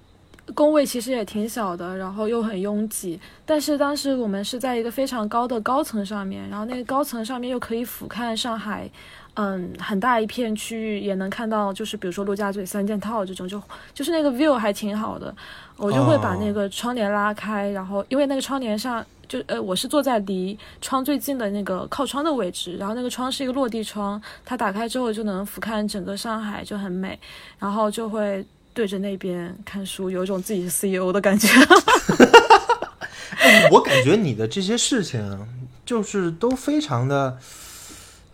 工位其实也挺小的，然后又很拥挤。但是当时我们是在一个非常高的高层上面，然后那个高层上面又可以俯瞰上海，嗯，很大一片区域，也能看到就是比如说陆家嘴三件套这种，就就是那个 view 还挺好的。我就会把那个窗帘拉开，然后因为那个窗帘上就呃我是坐在离窗最近的那个靠窗的位置，然后那个窗是一个落地窗，它打开之后就能俯瞰整个上海，就很美。然后就会对着那边看书，有一种自己是 CEO 的感觉。哎 我感觉你的这些事情就是都非常的，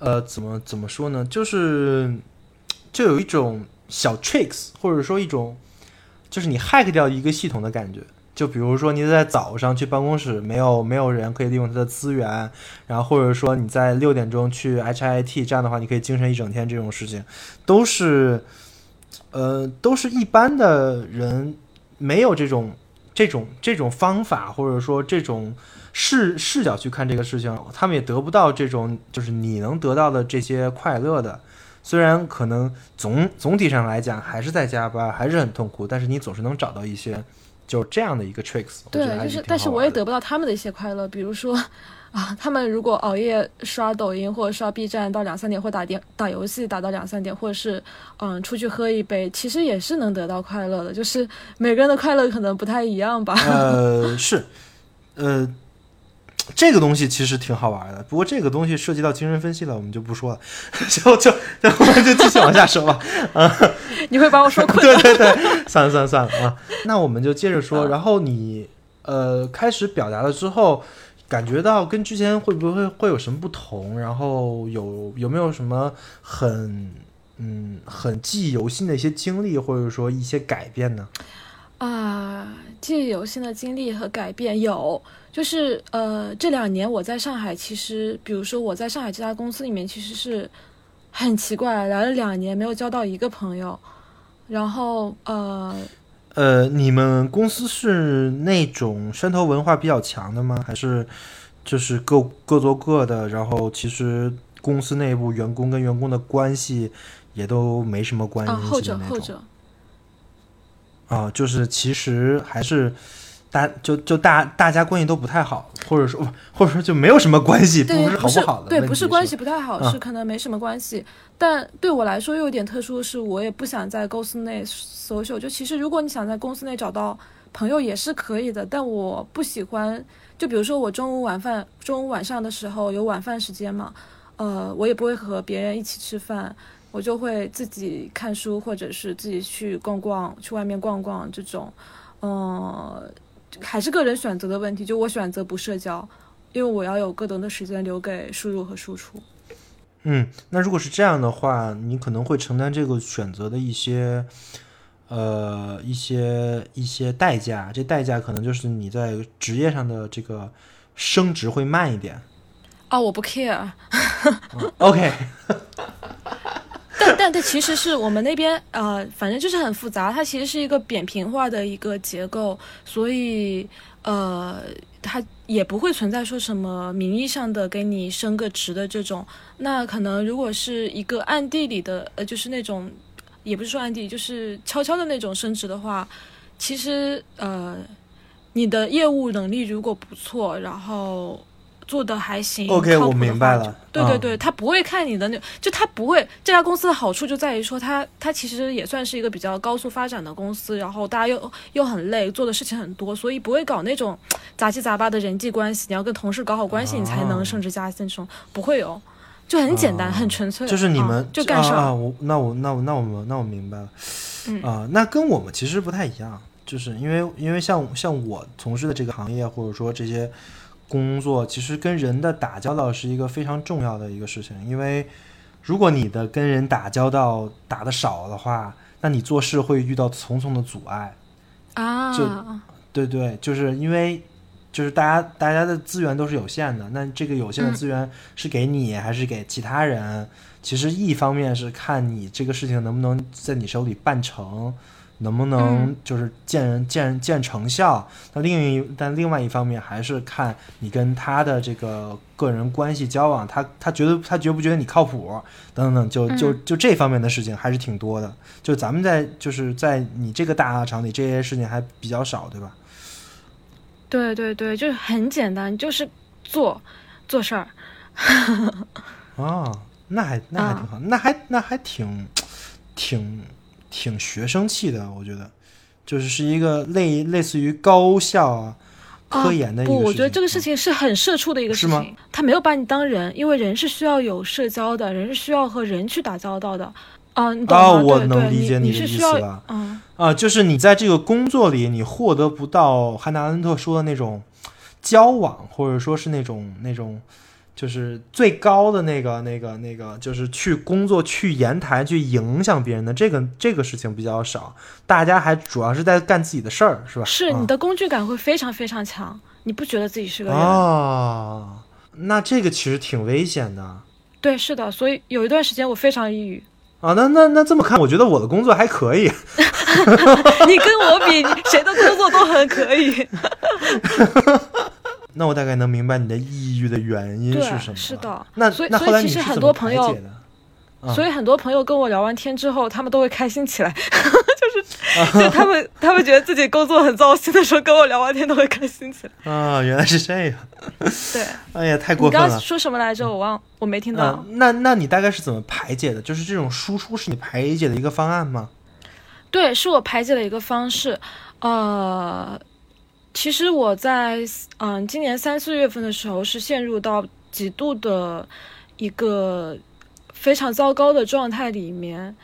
呃，怎么怎么说呢？就是就有一种小 tricks，或者说一种就是你 hack 掉一个系统的感觉。就比如说你在早上去办公室，没有没有人可以利用它的资源，然后或者说你在六点钟去 HIT，这样的话你可以精神一整天，这种事情都是呃都是一般的人没有这种这种这种方法，或者说这种视视角去看这个事情，他们也得不到这种就是你能得到的这些快乐的。虽然可能总总体上来讲还是在加班，还是很痛苦，但是你总是能找到一些就这样的一个 tricks，对，就是，但是我也得不到他们的一些快乐，比如说啊，他们如果熬夜刷抖音或者刷 B 站到两三点，或打电打游戏打到两三点，或者是嗯出去喝一杯，其实也是能得到快乐的，就是每个人的快乐可能不太一样吧。呃，是，呃，这个东西其实挺好玩的，不过这个东西涉及到精神分析了，我们就不说了，就就我们就继续往下说吧。你会把我说困 对对对，算了算了算了啊，那我们就接着说。嗯然后你呃开始表达了之后，感觉到跟之前会不会会有什么不同？然后有有没有什么很嗯很记忆犹新的一些经历，或者说一些改变呢？啊，记忆犹新的经历和改变有，就是呃，这两年我在上海，其实比如说我在上海这家公司里面，其实是很奇怪，来了两年没有交到一个朋友，然后呃，呃，你们公司是那种山头文化比较强的吗？还是就是各各做各的？然后其实公司内部员工跟员工的关系也都没什么关啊，后系的那种。者后者，啊，就是其实还是大就就大大家关系都不太好，或者说或者说就没有什么关系，不，是好不是好的对，不是关系不太好，啊是可能没什么关系。但对我来说又有点特殊的是，我也不想在公司内 social。就其实如果你想在公司内找到朋友也是可以的，但我不喜欢。就比如说我中午晚饭，中午晚上的时候有晚饭时间嘛，呃，我也不会和别人一起吃饭，我就会自己看书，或者是自己去逛逛，去外面逛逛这种，嗯、还是个人选择的问题。就我选择不社交，因为我要有更多的时间留给输入和输出。嗯，那如果是这样的话，你可能会承担这个选择的一些，呃，一些一些代价。这代价可能就是你在职业上的这个升职会慢一点。哦，我不 care，OK，但但但其实是我们那边呃，反正就是很复杂，它其实是一个扁平化的一个结构，所以呃，它也不会存在说什么名义上的给你升个职的这种。那可能如果是一个暗地里的，呃，就是那种，也不是说暗地，就是悄悄的那种升职的话，其实呃，你的业务能力如果不错，然后。做的还行 OK，我明白了嗯对对对，他不会看你的那，就他不会。这家公司的好处就在于说他他其实也算是一个比较高速发展的公司，然后大家又又很累，做的事情很多，所以不会搞那种杂七杂八的人际关系。你要跟同事搞好关系，你才哦能升职加薪，这种不会有，就很简单，哦很纯粹。就是你啊们、就干事。啊啊！我那我那我那我们那我明白了。嗯啊，那跟我们其实不太一样，就是因为因为像像我从事的这个行业，或者说这些工作，其实跟人的打交道是一个非常重要的一个事情。因为如果你的跟人打交道打的少的话，那你做事会遇到重重的阻碍。啊，就对对，就是因为就是大家大家的资源都是有限的，那这个有限的嗯资源是给你还是给其他人？其实一方面是看你这个事情能不能在你手里办成，能不能嗯就是见人见见成效。那另一但另外一方面还是看你跟他的这个个人关系交往，他他觉得他觉不觉得你靠谱等等等，就就就这方面的事情还是挺多的。就咱们在就是在你这个大厂里，这些事情还比较少，对吧？对对对，就是很简单，就是做做事儿。哦，那还那还挺好，那还那还挺挺挺学生气的，我觉得，就是是一个类类似于高校啊科研的一个事情、不，我觉得这个事嗯情是很社畜的一个事情。他没有把你当人，因为人是需要有社交的，人是需要和人去打交道的。啊，你懂吗？哦我能理解你你的意思了嗯，啊，就是你在这个工作里，你获得不到汉娜·安特说的那种交往，或者说是那种那种，就是最高的那个那个那个，就是去工作、去言谈、去影响别人的这个这个事情比较少，大家还主要是在干自己的事儿，是吧？啊是你的工具感会非常非常强，你不觉得自己是个人？哦，那这个其实挺危险的对，是的，所以有一段时间我非常抑郁。啊。那那那这么看，我觉得我的工作还可以。你跟我比，谁的工作都很可以。那我大概能明白你的抑郁的原因是什么。是的那所以所以其实很多朋友所以很多朋友跟我聊完天之后，他们都会开心起来。就是 就他们他们觉得自己工作很糟心的时候，跟我聊完天都会开心起来。啊，原来是这样。对，哎呀，太过分了。刚刚说什么来着？我忘，我没听到。嗯，那那你大概是怎么排解的？就是这种输出是你排解的一个方案吗？对，是我排解的一个方式。呃，其实我在嗯今年三四月份的时候是陷入到极度的一个非常糟糕的状态里面。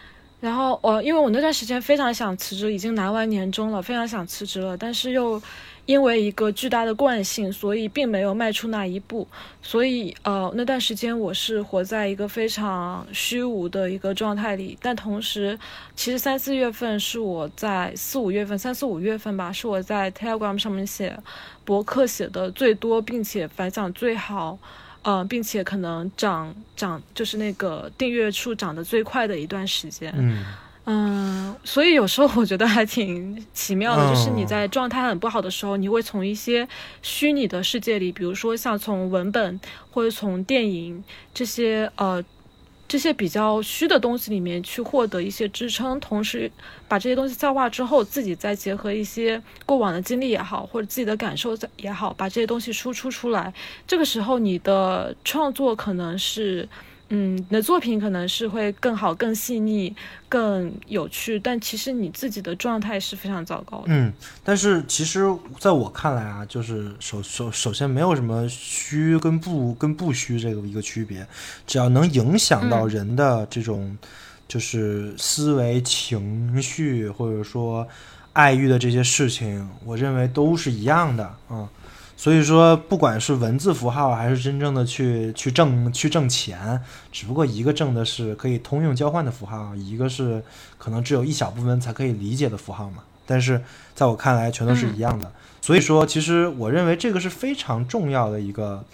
然后我、因为我那段时间非常想辞职，已经拿完年终了，非常想辞职了，但是又因为一个巨大的惯性，所以并没有迈出那一步。所以呃那段时间我是活在一个非常虚无的一个状态里，但同时其实三四月份是我在四五月份，三四五月份吧，是我在 Telegram 上面写博客写的最多，并且反响最好，呃，并且可能涨涨就是那个订阅数涨得最快的一段时间。嗯嗯，所以有时候我觉得还挺奇妙的，就是你哦在状态很不好的时候，你会从一些虚拟的世界里，比如说像从文本或者从电影这些呃这些比较虚的东西里面去获得一些支撑，同时把这些东西消化之后，自己再结合一些过往的经历也好，或者自己的感受也好，把这些东西输出出来。这个时候，你的创作可能是。嗯，你的作品可能是会更好、更细腻、更有趣，但其实你自己的状态是非常糟糕的。嗯，但是其实在我看来啊，就是首首首先没有什么虚跟不跟不虚这个一个区别，只要能影响到嗯人的这种就是思维、情绪或者说爱欲的这些事情，我认为都是一样的啊。嗯所以说，不管是文字符号，还是真正的去去挣去挣钱，只不过一个挣的是可以通用交换的符号，一个是可能只有一小部分才可以理解的符号嘛。但是在我看来，全都是一样的。所以说，其实我认为这个是非常重要的一个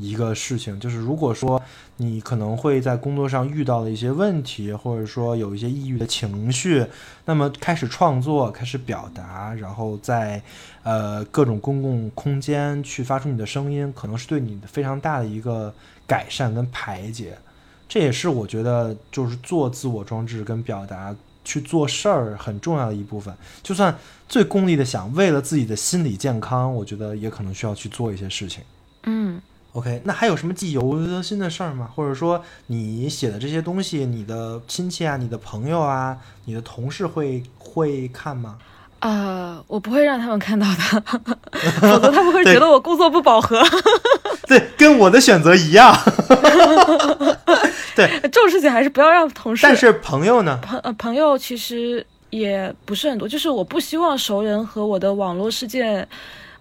一个事情，就是如果说你可能会在工作上遇到了一些问题，或者说有一些抑郁的情绪，那么开始创作，开始表达，然后在呃各种公共空间去发出你的声音，可能是对你的非常大的一个改善跟排解。这也是我觉得就是做自我装置跟表达去做事儿很重要的一部分。就算最功利的想，为了自己的心理健康，我觉得也可能需要去做一些事情。嗯 OK，那还有什么记忆犹新的事儿吗？或者说你写的这些东西，你的亲戚啊、你的朋友啊、你的同事会会看吗？呃，我不会让他们看到的，否则他们会觉得我工作不饱和。对，跟我的选择一样。对这种事情还是不要让同事。但是朋友呢？朋呃朋友其实也不是很多，就是我不希望熟人和我的网络世界，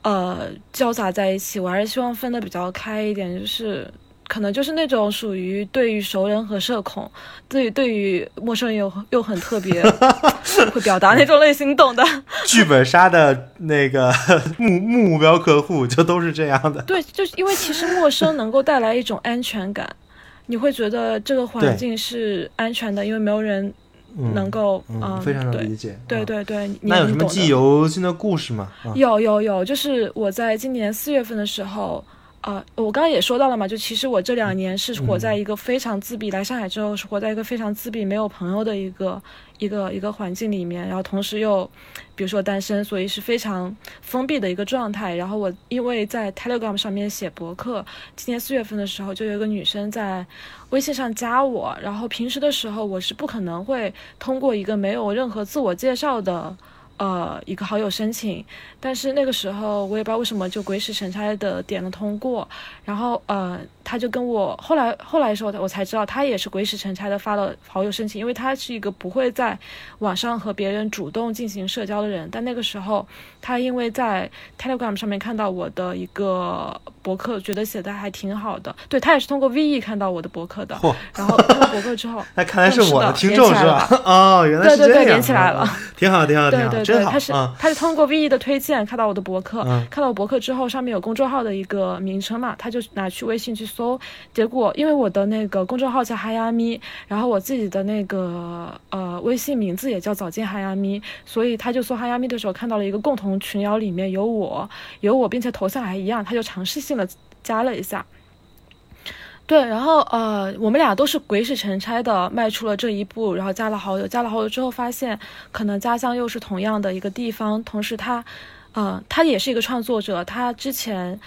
呃，交杂在一起。我还是希望分得比较开一点，就是可能就是那种属于对于熟人和社恐，对于对于陌生人又又很特别 会表达那种类型，懂的。剧本杀的那个 目目标客户就都是这样的。对，就是因为其实陌生能够带来一种安全感，你会觉得这个环境是安全的，因为没有人嗯，能够嗯，非常理解。对嗯对对，你那有什么你懂的记忆犹新的故事吗？啊，有有有，就是我在今年四月份的时候，呃，我刚刚也说到了嘛，就其实我这两年是活在一个非常自闭，来上海之后是活在一个非常自闭、没有朋友的一个一个一个环境里面，然后同时又，比如说单身，所以是非常封闭的一个状态。然后我因为在 Telegram 上面写博客，今年四月份的时候就有一个女生在微信上加我，然后平时的时候我是不可能会通过一个没有任何自我介绍的。呃，一个好友申请，但是那个时候我也不知道为什么就鬼使神差的点了通过，然后呃，他就跟我后来后来的时候我才知道他也是鬼使神差的发了好友申请，因为他是一个不会在网上和别人主动进行社交的人，但那个时候他因为在 Telegram 上面看到我的一个博客，觉得写的还挺好的，对他也是通过 VE 看到我的博客的，嚯，然后博客之后，那看来是我的听众是吧？哦，原来是这样，对对对连起来了。啊，挺好，挺好，挺好，对对对，真好他是啊！他是通过 VE 的推荐看到我的博客，嗯看到我博客之后，上面有公众号的一个名称嘛，他就拿去微信去搜，结果因为我的那个公众号叫哈呀咪，然后我自己的那个呃微信名字也叫早见哈呀咪，所以他就搜哈呀咪的时候看到了一个共同群聊里面有我，有我，并且头像还一样，他就尝试性的加了一下。对，然后呃，我们俩都是鬼使神差的迈出了这一步，然后加了好友，加了好友之后发现，可能家乡又是同样的一个地方，同时他，呃，他也是一个创作者，他之前。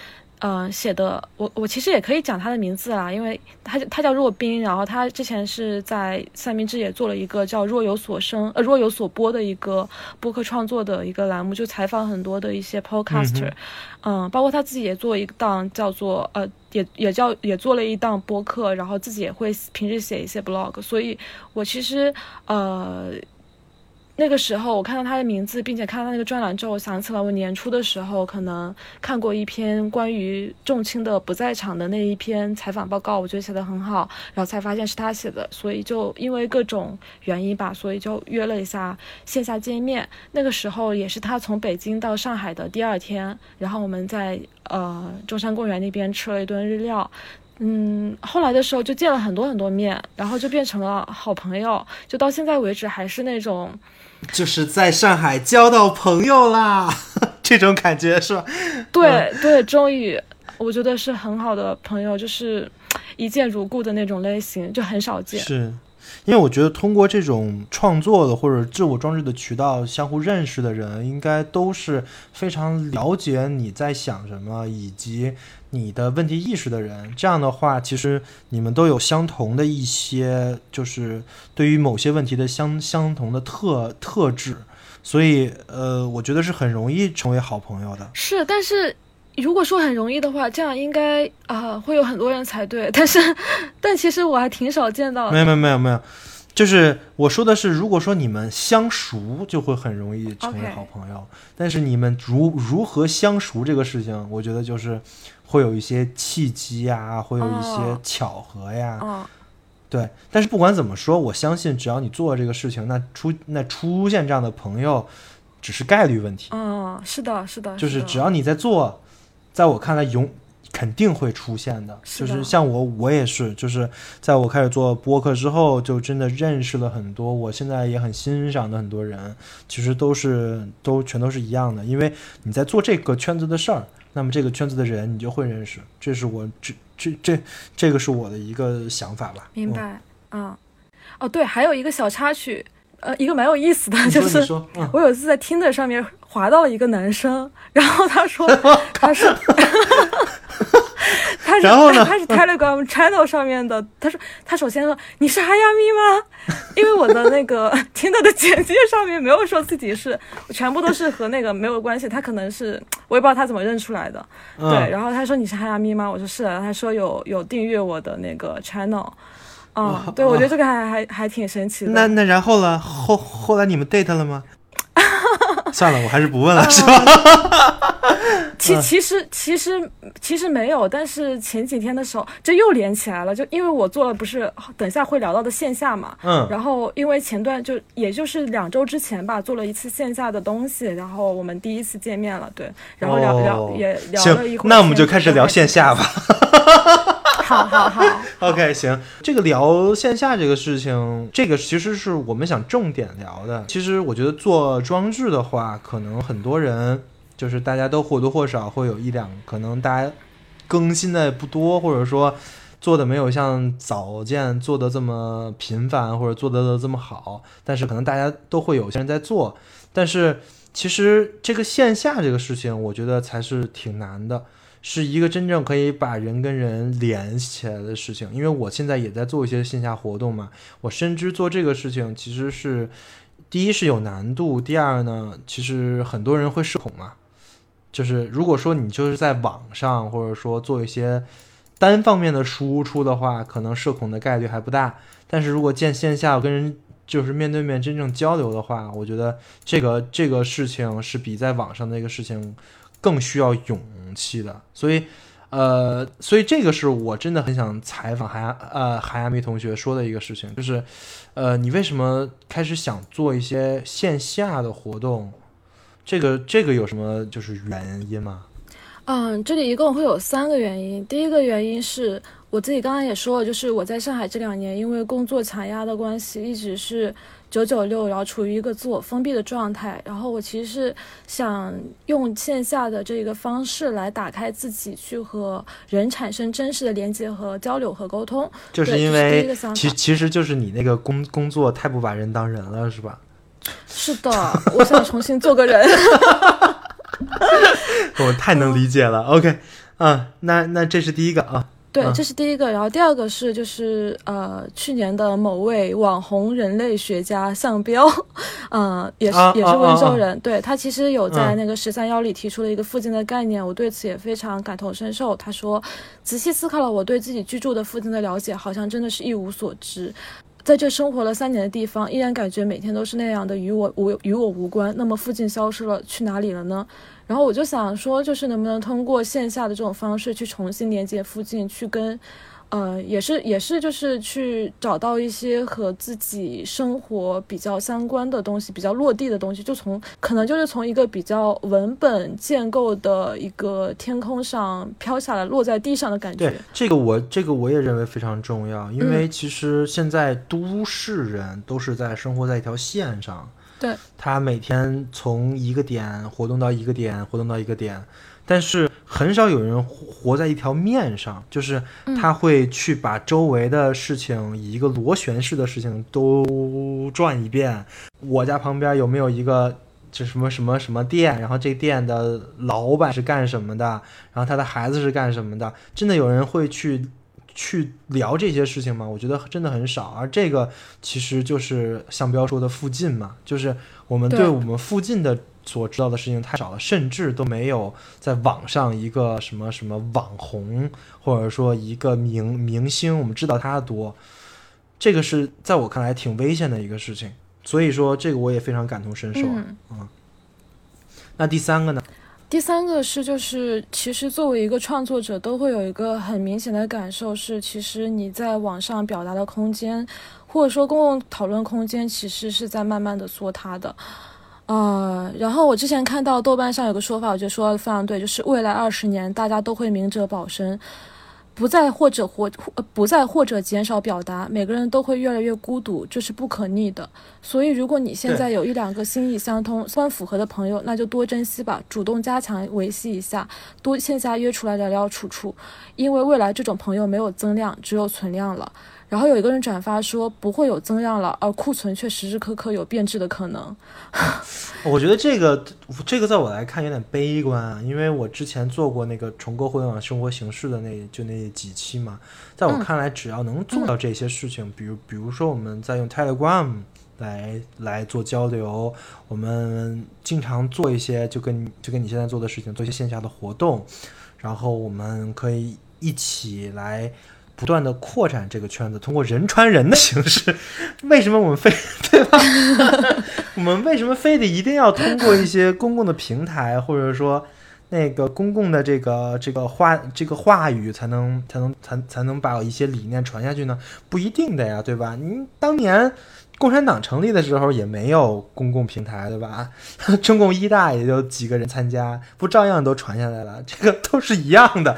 嗯、写的我我其实也可以讲他的名字啦，因为他他叫若冰，然后他之前是在三明治也做了一个叫“若有所生”呃“若有所播”的一个播客创作的一个栏目，就采访很多的一些 podcaster，嗯包括他自己也做一档叫做呃也也叫也做了一档播客，然后自己也会平时写一些 blog，所以我其实呃。那个时候，我看到他的名字，并且看到他那个专栏之后，我想起了我年初的时候可能看过一篇关于重青的不在场的那一篇采访报告，我觉得写的很好，然后才发现是他写的，所以就因为各种原因吧，所以就约了一下线下见面。那个时候也是他从北京到上海的第二天，然后我们在呃中山公园那边吃了一顿日料。嗯，后来的时候就见了很多很多面，然后就变成了好朋友，就到现在为止还是那种就是在上海交到朋友啦，这种感觉是吧？对对，终于我觉得是很好的朋友，就是一见如故的那种类型，就很少见。是。因为我觉得通过这种创作的或者自我装置的渠道相互认识的人，应该都是非常了解你在想什么以及你的问题意识的人。这样的话，其实你们都有相同的一些，就是对于某些问题的相相同的特特质，所以呃，我觉得是很容易成为好朋友的。是，但是如果说很容易的话，这样应该啊、会有很多人才对。但是，但其实我还挺少见到的。没有没有没有没有，就是我说的是，如果说你们相熟，就会很容易成为好朋友。但是你们如如何相熟这个事情，我觉得就是会有一些契机呀，会有一些哦巧合呀。嗯，对，但是不管怎么说，我相信只要你做这个事情，那出那出现这样的朋友，只是概率问题。嗯，是的，是的，就是只要你在做，在我看来永肯定会出现的。就是像我，我也是，就是在我开始做播客之后，就真的认识了很多我现在也很欣赏的很多人，其实都是都全都是一样的，因为你在做这个圈子的事儿，那么这个圈子的人你就会认识，这是我这这这这个是我的一个想法吧。嗯。明白。嗯，哦，对，还有一个小插曲，呃，一个蛮有意思的，就是我有一次在 Tinder 上面滑到了一个男生，然后他说 他是他是然后呢他是 Telegram channel 上面的，他说他首先说你是哈亚咪吗？因为我的那个 Tinder 的简介上面没有说自己是，全部都是和那个没有关系，他可能是我也不知道他怎么认出来的，嗯对，然后他说你是哈亚咪吗？我说是的，他说有有订阅我的那个 channel。嗯，对，我觉得这个还还还挺神奇的。那那然后呢？后后来你们 date 了吗？算了，我还是不问了，嗯。是吧？其其实其实其实没有，但是前几天的时候，这又连起来了，就因为我做了不是等一下会聊到的线下嘛，嗯。然后因为前段就也就是两周之前吧，做了一次线下的东西，然后我们第一次见面了，对，然后聊、哦。聊也聊了一会儿，那我们就开始聊线下吧。好好好，OK，行，这个聊线下这个事情，这个其实是我们想重点聊的。其实我觉得做装置的话，可能很多人就是大家都或多或少会有一两，可能大家更新的不多，或者说做的没有像早见做的这么频繁，或者做的这么好，但是可能大家都会有些人在做，但是其实这个线下这个事情，我觉得才是挺难的。是一个真正可以把人跟人连起来的事情。因为我现在也在做一些线下活动嘛，我深知做这个事情其实是第一是有难度，第二呢，其实很多人会社恐嘛。就是如果说你就是在网上或者说做一些单方面的输出的话，可能社恐的概率还不大。但是如果见线下跟人就是面对面真正交流的话，我觉得这个这个事情是比在网上那个事情更需要勇气的。所以，呃，所以这个是我真的很想采访韩呃韩亚米同学说的一个事情，就是，呃，你为什么开始想做一些线下的活动？这个这个有什么就是原因吗？嗯，这里一共会有三个原因。第一个原因是我自己刚刚也说了，就是我在上海这两年，因为工作强压的关系，一直是九九六，然后处于一个自我封闭的状态。然后我其实是想用线下的这个方式来打开自己，去和人产生真实的连接和交流和沟通。就是因为其其实就是你那个工工作太不把人当人了，是吧？是的，我想重新做个人。我太能理解了。OK，啊，那那这是第一个啊。对，嗯这是第一个。然后第二个是就是呃，去年的某位网红人类学家向彪，呃，也是、啊也是温啊啊啊州人，对他其实有在嗯那个十三幺里提出了一个附近的概念，我对此也非常感同身受。他说，仔细思考了我对自己居住的附近的了解，好像真的是一无所知。在这生活了三年的地方，依然感觉每天都是那样的，与我无与我无关。那么附近消失了，去哪里了呢？然后我就想说，就是能不能通过线下的这种方式去重新连接附近，去跟，呃，也是也是就是去找到一些和自己生活比较相关的东西，比较落地的东西，就从可能就是从一个比较文本建构的一个天空上飘下来，落在地上的感觉对。这个我这个我也认为非常重要，因嗯为其实现在都市人都是在生活在一条线上，对，他每天从一个点活动到一个点，活动到一个点，但是很少有人活活在一条面上，就是嗯他会去把周围的事情以一个螺旋式的事情都转一遍。我家旁边有没有一个？这什么什么什么店，然后这店的老板是干什么的，然后他的孩子是干什么的？真的有人会去去聊这些事情吗？我觉得真的很少。而这个其实就是向彪说的附近嘛，就是我们对对我们附近的所知道的事情太少了，甚至都没有在网上一个什么什么网红，或者说一个明明星，我们知道他多。这个是在我看来挺危险的一个事情，所以说这个我也非常感同身受。嗯，那第三个呢？第三个是，就是其实作为一个创作者，都会有一个很明显的感受是，其实你在网上表达的空间，或者说公共讨论空间，其实是在慢慢的缩塌的。呃，然后我之前看到豆瓣上有个说法，我觉得说的非常对，就是未来二十年大家都会明哲保身，不再或者或呃不再或者减少表达，每个人都会越来越孤独，这是不可逆的。所以，如果你现在有一两个心意相通、算符合的朋友，那就多珍惜吧，主动加强维系一下，多线下约出来聊聊处处，因为未来这种朋友没有增量，只有存量了。然后有一个人转发说不会有增量了，而库存却时时刻刻有变质的可能。我觉得这个这个在我来看有点悲观啊，因为我之前做过那个重构互联网生活形式的那就那几期嘛，在我嗯看来，只要能做到这些事情，比如比如说我们在用 Telegram 来来做交流，我们经常做一些就跟就跟你现在做的事情，做一些线下的活动，然后我们可以一起来。不断的扩展这个圈子，通过人传人的形式，为什么我们非 对吧？我们为什么非得一定要通过一些公共的平台，或者说那个公共的这个这个话这个话语才能才能才才能把一些理念传下去呢？不一定的呀，对吧？您当年共产党成立的时候也没有公共平台，对吧？中共一大也就几个人参加，不照样都传下来了？这个都是一样的。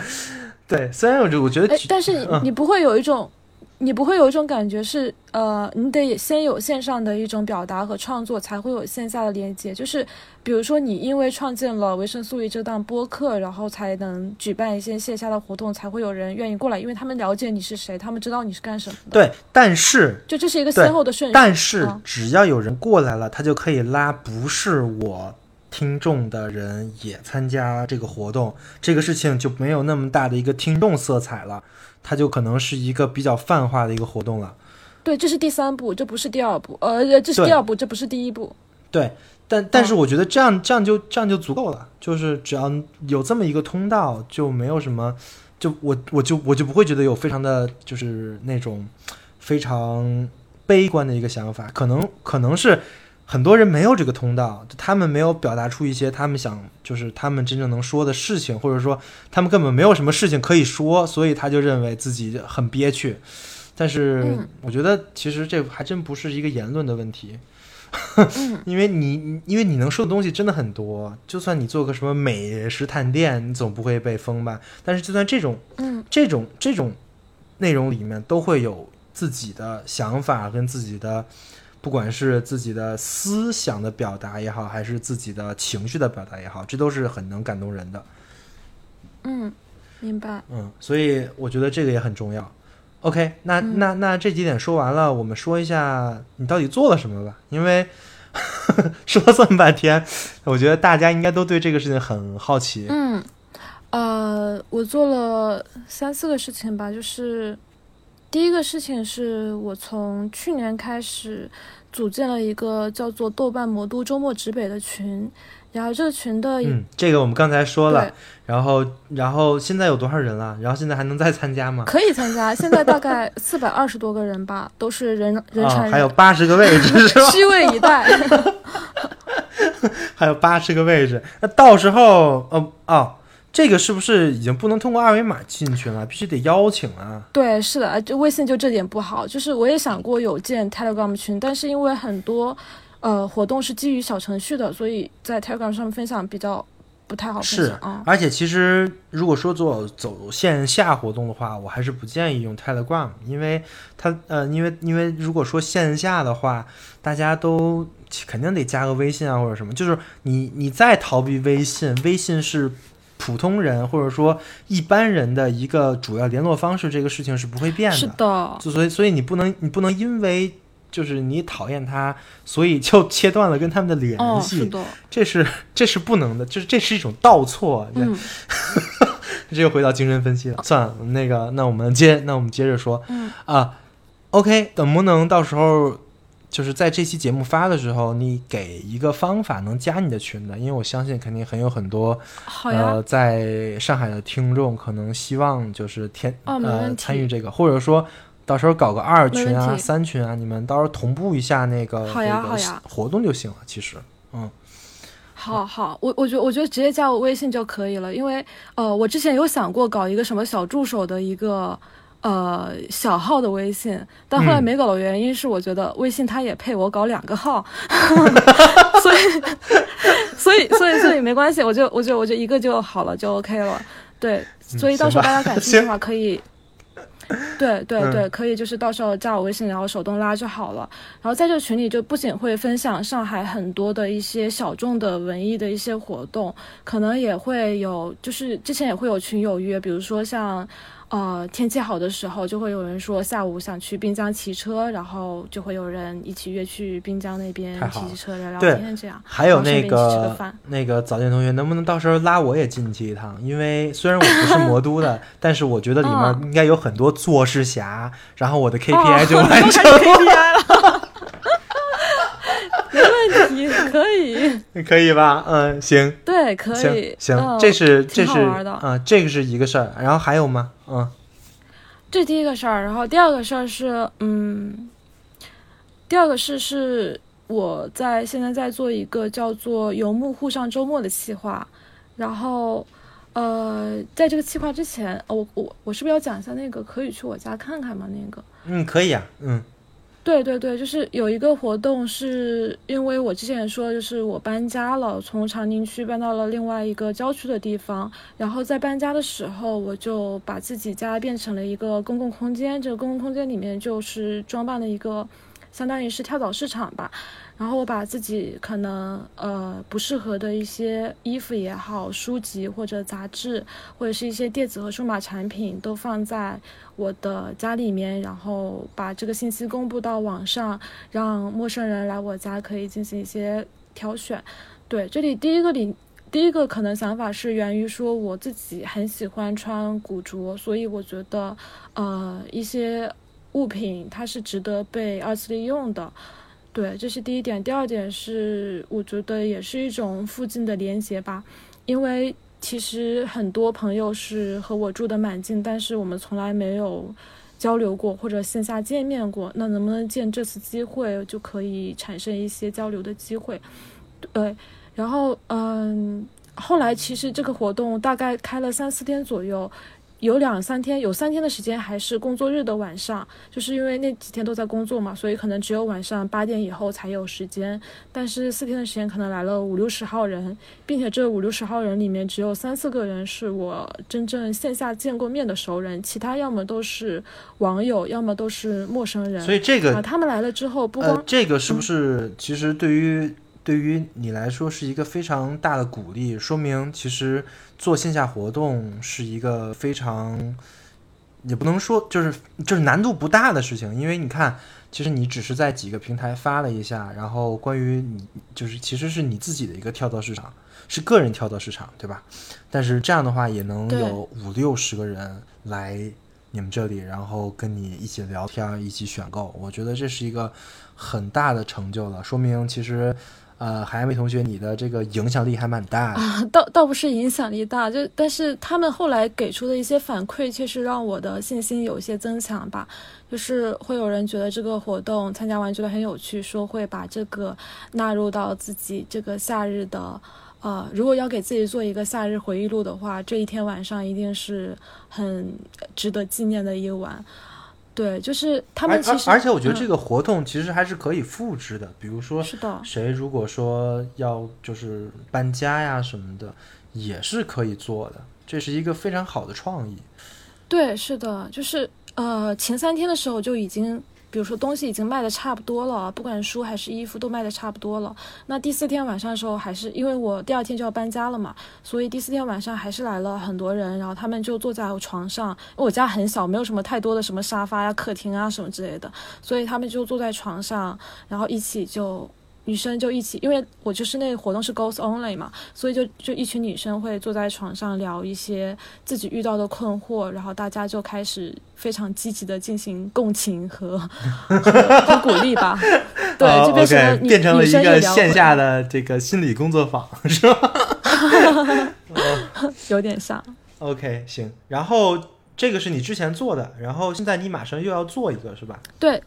对，虽然我就我觉得哎，但是你不会有一种，你不会有一种感觉是，呃，你得先有线上的一种表达和创作，才会有线下的连接。就是比如说，你因为创建了维生素 E 这档播客，然后才能举办一些线下的活动，才会有人愿意过来，因为他们了解你是谁，他们知道你是干什么的。，对，但是就这是一个先后的顺序。但是嗯只要有人过来了，他就可以拉不是我听众的人也参加这个活动，这个事情就没有那么大的一个听众色彩了，它就可能是一个比较泛化的一个活动了。对，这是第三步，这不是第二步，呃，这是第二步，这不是第一步。对，但但是我觉得这样这样就这样就足够了，就是只要有这么一个通道，就没有什么，就我我就我就不会觉得有非常的就是那种非常悲观的一个想法，可能可能是很多人没有这个通道，他们没有表达出一些他们想就是他们真正能说的事情，或者说他们根本没有什么事情可以说，所以他就认为自己很憋屈。但是嗯我觉得其实这还真不是一个言论的问题。嗯 因为你因为你能说的东西真的很多，就算你做个什么美食探店，你总不会被封吧？但是就算这种嗯这种这种内容里面，都会有自己的想法跟自己的不管是自己的思想的表达也好，还是自己的情绪的表达也好，这都是很能感动人的。嗯，明白。嗯，所以我觉得这个也很重要。OK，那、嗯那那这几点说完了，我们说一下你到底做了什么吧，因为 说了这么半天，我觉得大家应该都对这个事情很好奇。嗯，呃，我做了三四个事情吧，就是第一个事情是我从去年开始组建了一个叫做豆瓣魔都周末指北的群，然后这个群的、嗯，这个我们刚才说了，然后然后现在有多少人了？然后现在还能再参加吗？可以参加，现在大概四百二十多个人吧，都是人人传啊，人，还有八十个位置是吧？虚位以待。还有八十个位置，那到时候，哦，哦，这个是不是已经不能通过二维码进群了？必须得邀请啊？对，是的，就微信就这点不好，就是我也想过有建 Telegram 群，但是因为很多呃活动是基于小程序的，所以在 Telegram 上面分享比较不太好分是。而且其实如果说做走线下活动的话，我还是不建议用 Telegram，因为它呃，因为因为如果说线下的话，大家都肯定得加个微信啊或者什么，就是你你再逃避微信，微信是。普通人或者说一般人的一个主要联络方式，这个事情是不会变的。是的，就所以所以你不能你不能因为就是你讨厌他，所以就切断了跟他们的联哦，系，是的，这是这是不能的，就是这是一种倒错。嗯。这又回到精神分析了。算了，那个那我们接那我们接着说。嗯。啊，OK，能不能到时候就是在这期节目发的时候，你给一个方法能加你的群的？因为我相信肯定很有很多呃，在上海的听众可能希望就是天、呃参与这个，或者说到时候搞个二群啊、三群啊，你们到时候同步一下那个这个活动就行了。其实，嗯，好好，我我觉得我觉得直接加我微信就可以了，因为呃，我之前有想过搞一个什么小助手的一个。呃，小号的微信，但后来嗯没搞的原因是，我觉得微信它也配我搞两个号，所以，所以，所以，所以没关系，我就，我就，我就一个就好了，就 OK 了。对，所以到时候大家感兴趣的话，可以，对对嗯对，可以，就是到时候加我微信，然后手动拉就好了。然后在这个群里，就不仅会分享上海很多的一些小众的文艺的一些活动，可能也会有，就是之前也会有群友约，比如说像。呃，天气好的时候，就会有人说下午想去滨江骑车，然后就会有人一起约去滨江那边骑骑车聊聊对天，这样。还有那个那个早见同学，能不能到时候拉我也进去一趟？因为虽然我不是魔都的，但是我觉得里面嗯应该有很多做事侠，然后我的哦 KPI 就完都成 KPI 了，没问题，可以，可以吧？嗯，行。对，可以，行，嗯这是这是挺好玩的啊、这个是一个事儿，然后还有吗？嗯这第一个事儿，然后第二个事儿是，嗯，第二个事是我在现在在做一个叫做“游牧沪上周末”的企划，然后，呃，在这个计划之前，呃我我我是不是要讲一下那个可以去我家看看吗？那个，嗯，可以啊，嗯对对对，就是有一个活动，是因为我之前说，就是我搬家了，从长宁区搬到了另外一个郊区的地方。然后在搬家的时候，我就把自己家变成了一个公共空间。这个公共空间里面就是装扮了一个，相当于是跳蚤市场吧。然后我把自己可能呃不适合的一些衣服也好，书籍或者杂志，或者是一些电子和数码产品，都放在我的家里面，然后把这个信息公布到网上，让陌生人来我家可以进行一些挑选。对，这里第一个里。第一个可能想法是源于说我自己很喜欢穿古着，所以我觉得，呃，一些物品它是值得被二次利用的。对，这是第一点。第二点是，我觉得也是一种附近的连接吧，因为其实很多朋友是和我住的蛮近，但是我们从来没有交流过或者线下见面过。那能不能借这次机会就可以产生一些交流的机会？对，然后嗯，后来其实这个活动大概开了三四天左右。有两三天，有三天的时间还是工作日的晚上，就是因为那几天都在工作嘛，所以可能只有晚上八点以后才有时间。但是四天的时间可能来了五六十号人，并且这五六十号人里面只有三四个人是我真正线下见过面的熟人，其他要么都是网友，要么都是陌生人。所以这个，他们来了之后，不光、这个是不是其实对于、对于你来说是一个非常大的鼓励？说明其实做线下活动是一个非常，也不能说就是就是难度不大的事情，因为你看，其实你只是在几个平台发了一下，然后关于你就是其实是你自己的一个跳蚤市场，是个人跳蚤市场，对吧？但是这样的话也能有五六十个人来你们这里，然后跟你一起聊天，一起选购，我觉得这是一个很大的成就了，说明其实。呃，海梅同学，你的这个影响力还蛮大。啊，倒倒不是影响力大，就但是他们后来给出的一些反馈，确实让我的信心有一些增强吧。就是会有人觉得这个活动参加完觉得很有趣，说会把这个纳入到自己这个夏日的，呃，如果要给自己做一个夏日回忆录的话，这一天晚上一定是很值得纪念的一晚。对，就是他们其实，而而且我觉得嗯这个活动其实还是可以复制的，比如说是的，谁如果说要就是搬家呀什么的，也是可以做的，这是一个非常好的创意。对，是的，就是呃，前三天的时候就已经，比如说东西已经卖的差不多了，不管书还是衣服都卖的差不多了。那第四天晚上的时候，还是因为我第二天就要搬家了嘛，所以第四天晚上还是来了很多人，然后他们就坐在我床上，我家很小，没有什么太多的什么沙发呀、客厅啊什么之类的，所以他们就坐在床上，然后一起就。女生就一起，因为我就是那个活动是 girls only 嘛，所以就就一群女生会坐在床上聊一些自己遇到的困惑，然后大家就开始非常积极的进行共情和和 和鼓励吧。对，哦就变成变成了女一个生也聊线下的这个心理工作坊，是吧 有点像。？OK，行。然后这个是你之前做的，然后现在你马上又要做一个，是吧？对，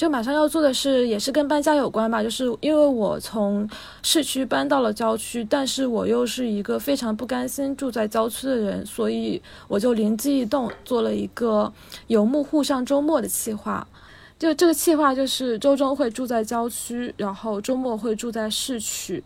就马上要做的是，也是跟搬家有关吧，就是因为我从市区搬到了郊区，但是我又是一个非常不甘心住在郊区的人，所以我就灵机一动，做了一个游牧户上周末的计划。就这个计划就是周中会住在郊区，然后周末会住在市区。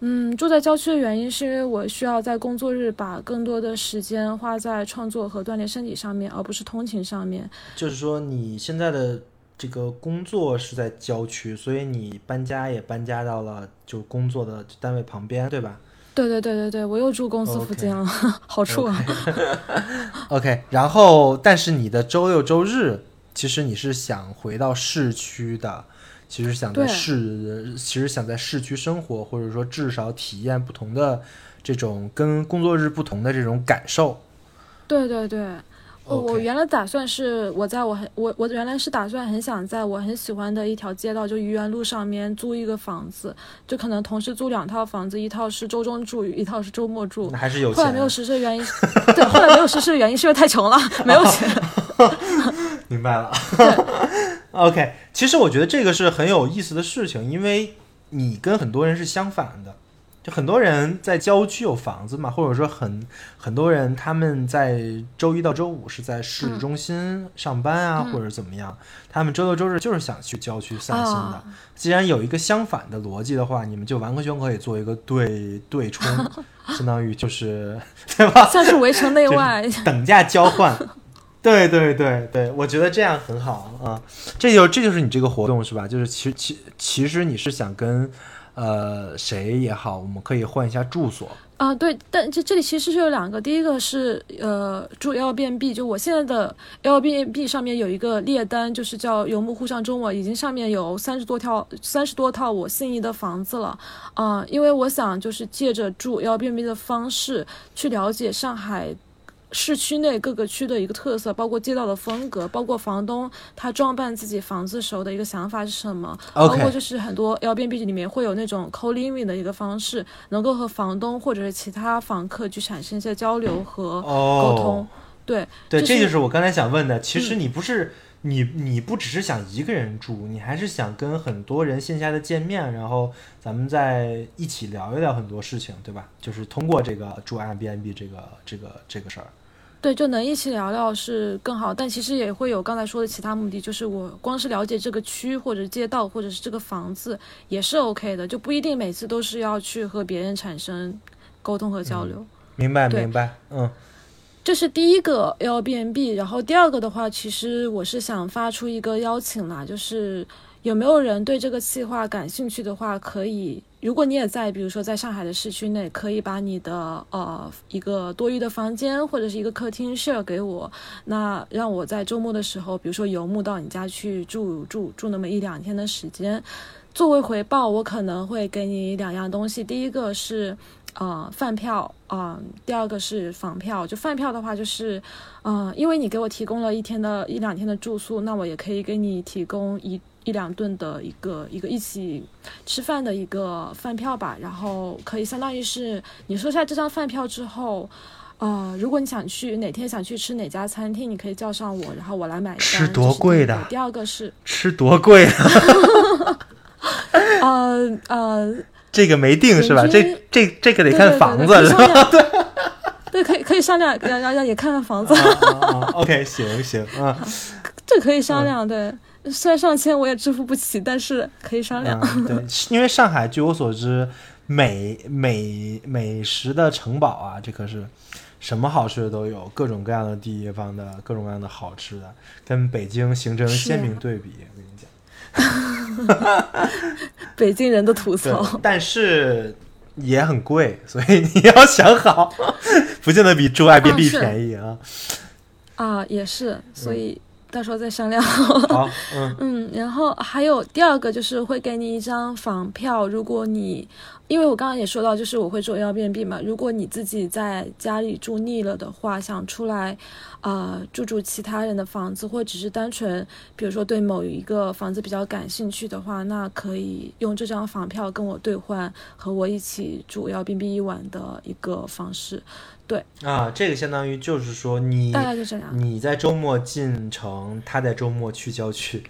嗯，住在郊区的原因是因为我需要在工作日把更多的时间花在创作和锻炼身体上面，而不是通勤上面。就是说你现在的这个工作是在郊区，所以你搬家也搬家到了就工作的单位旁边，对吧对对对对对，我又住公司附近了好处啊。？OK，然后但是你的周六周日，其实你是想回到市区的，其实想在市，其实想在市区生活，或者说至少体验不同的这种跟工作日不同的这种感受。对对对，我我原来打算是我在我很我我原来是打算很想在我很喜欢的一条街道，就愚园路上面租一个房子，就可能同时租两套房子，一套是周中住，一套是周末住那。还是有后来没有，实施的原因，对，后来没有实施的原因是因为太穷了，没有钱。明白了。OK，其实我觉得这个是很有意思的事情，因为你跟很多人是相反的。就很多人在郊区有房子嘛，或者说很很多人他们在周一到周五是在市嗯中心上班啊，嗯或者怎么样，他们周六周日就是想去郊区散心的。啊既然有一个相反的逻辑的话，你们就完全可以做一个对对冲，相当于就是 对吧？像是围城内外，等价交换。对对对对，我觉得这样很好啊，这就这就是你这个活动是吧？就是其其其实你是想跟呃谁也好，我们可以换一下住所。啊，对，但这这里其实是有两个，第一个是呃住 L B N B，就我现在的 L B N B 上面有一个列单，就是叫游牧沪上周末，已经上面有三十多套三十多套我心仪的房子了，啊、因为我想就是借着住 L B N B 的方式去了解上海。市区内各个区的一个特色，包括街道的风格，包括房东他装扮自己房子时候的一个想法是什么，包括就是很多 Airbnb 里面会有那种 co-living 的一个方式，能够和房东或者是其他房客去产生一些交流和沟通。哦，对对，这这就是我刚才想问的。其实嗯你不是、你你不只是想一个人住，你还是想跟很多人线下的见面，然后咱们再一起聊一聊很多事情，对吧？就是通过这个住 Airbnb 这个这个这个事儿。对，就能一起聊聊是更好，但其实也会有刚才说的其他目的，就是我光是了解这个区或者街道或者是这个房子也是 OK 的，就不一定每次都是要去和别人产生沟通和交流。明白明白，嗯这是第一个 Airbnb，然后第二个的话，其实我是想发出一个邀请啦，就是有没有人对这个计划感兴趣的话，可以，如果你也在，比如说在上海的市区内，可以把你的呃一个多余的房间或者是一个客厅 share 给我，那让我在周末的时候，比如说游牧到你家去住住住那么一两天的时间，作为回报，我可能会给你两样东西，第一个是。呃，饭票，嗯、第二个是房票。就饭票的话，就是，嗯、因为你给我提供了一天的一两天的住宿，那我也可以给你提供一一两顿的一个一个一起吃饭的一个饭票吧。然后可以相当于是你收下这张饭票之后，呃，如果你想去哪天想去吃哪家餐厅，你可以叫上我，然后我来买单。吃多贵的第二个是，吃多贵啊？呃呃，这个没定是吧？这这这个得对对看房子是吧？对，可以可以商量，要要要也看看房子。OK，行行啊，这可以商量，对。虽然上千我也支付不起，但是可以商量。嗯，对，因为上海据我所知，美美美食的城堡啊，这可是什么好吃的都有，各种各样的地方的各种各样的好吃的，跟北京形成鲜明啊对比。我跟你讲，北京人的吐槽，，但是也很贵，所以你要想好，不见得比住爱宾是便宜啊。啊，也是，所以到时候再商量。好，嗯 嗯，然后还有第二个就是会给你一张房票，如果你，因为我刚刚也说到，就是我会做 Airbnb 嘛，如果你自己在家里住腻了的话，想出来，呃，住住其他人的房子，或只是单纯，比如说对某一个房子比较感兴趣的话，那可以用这张房票跟我兑换，和我一起住 Airbnb 一晚的一个方式，啊，这个相当于就是说你大概就这样。你在周末进城，他在周末去郊区，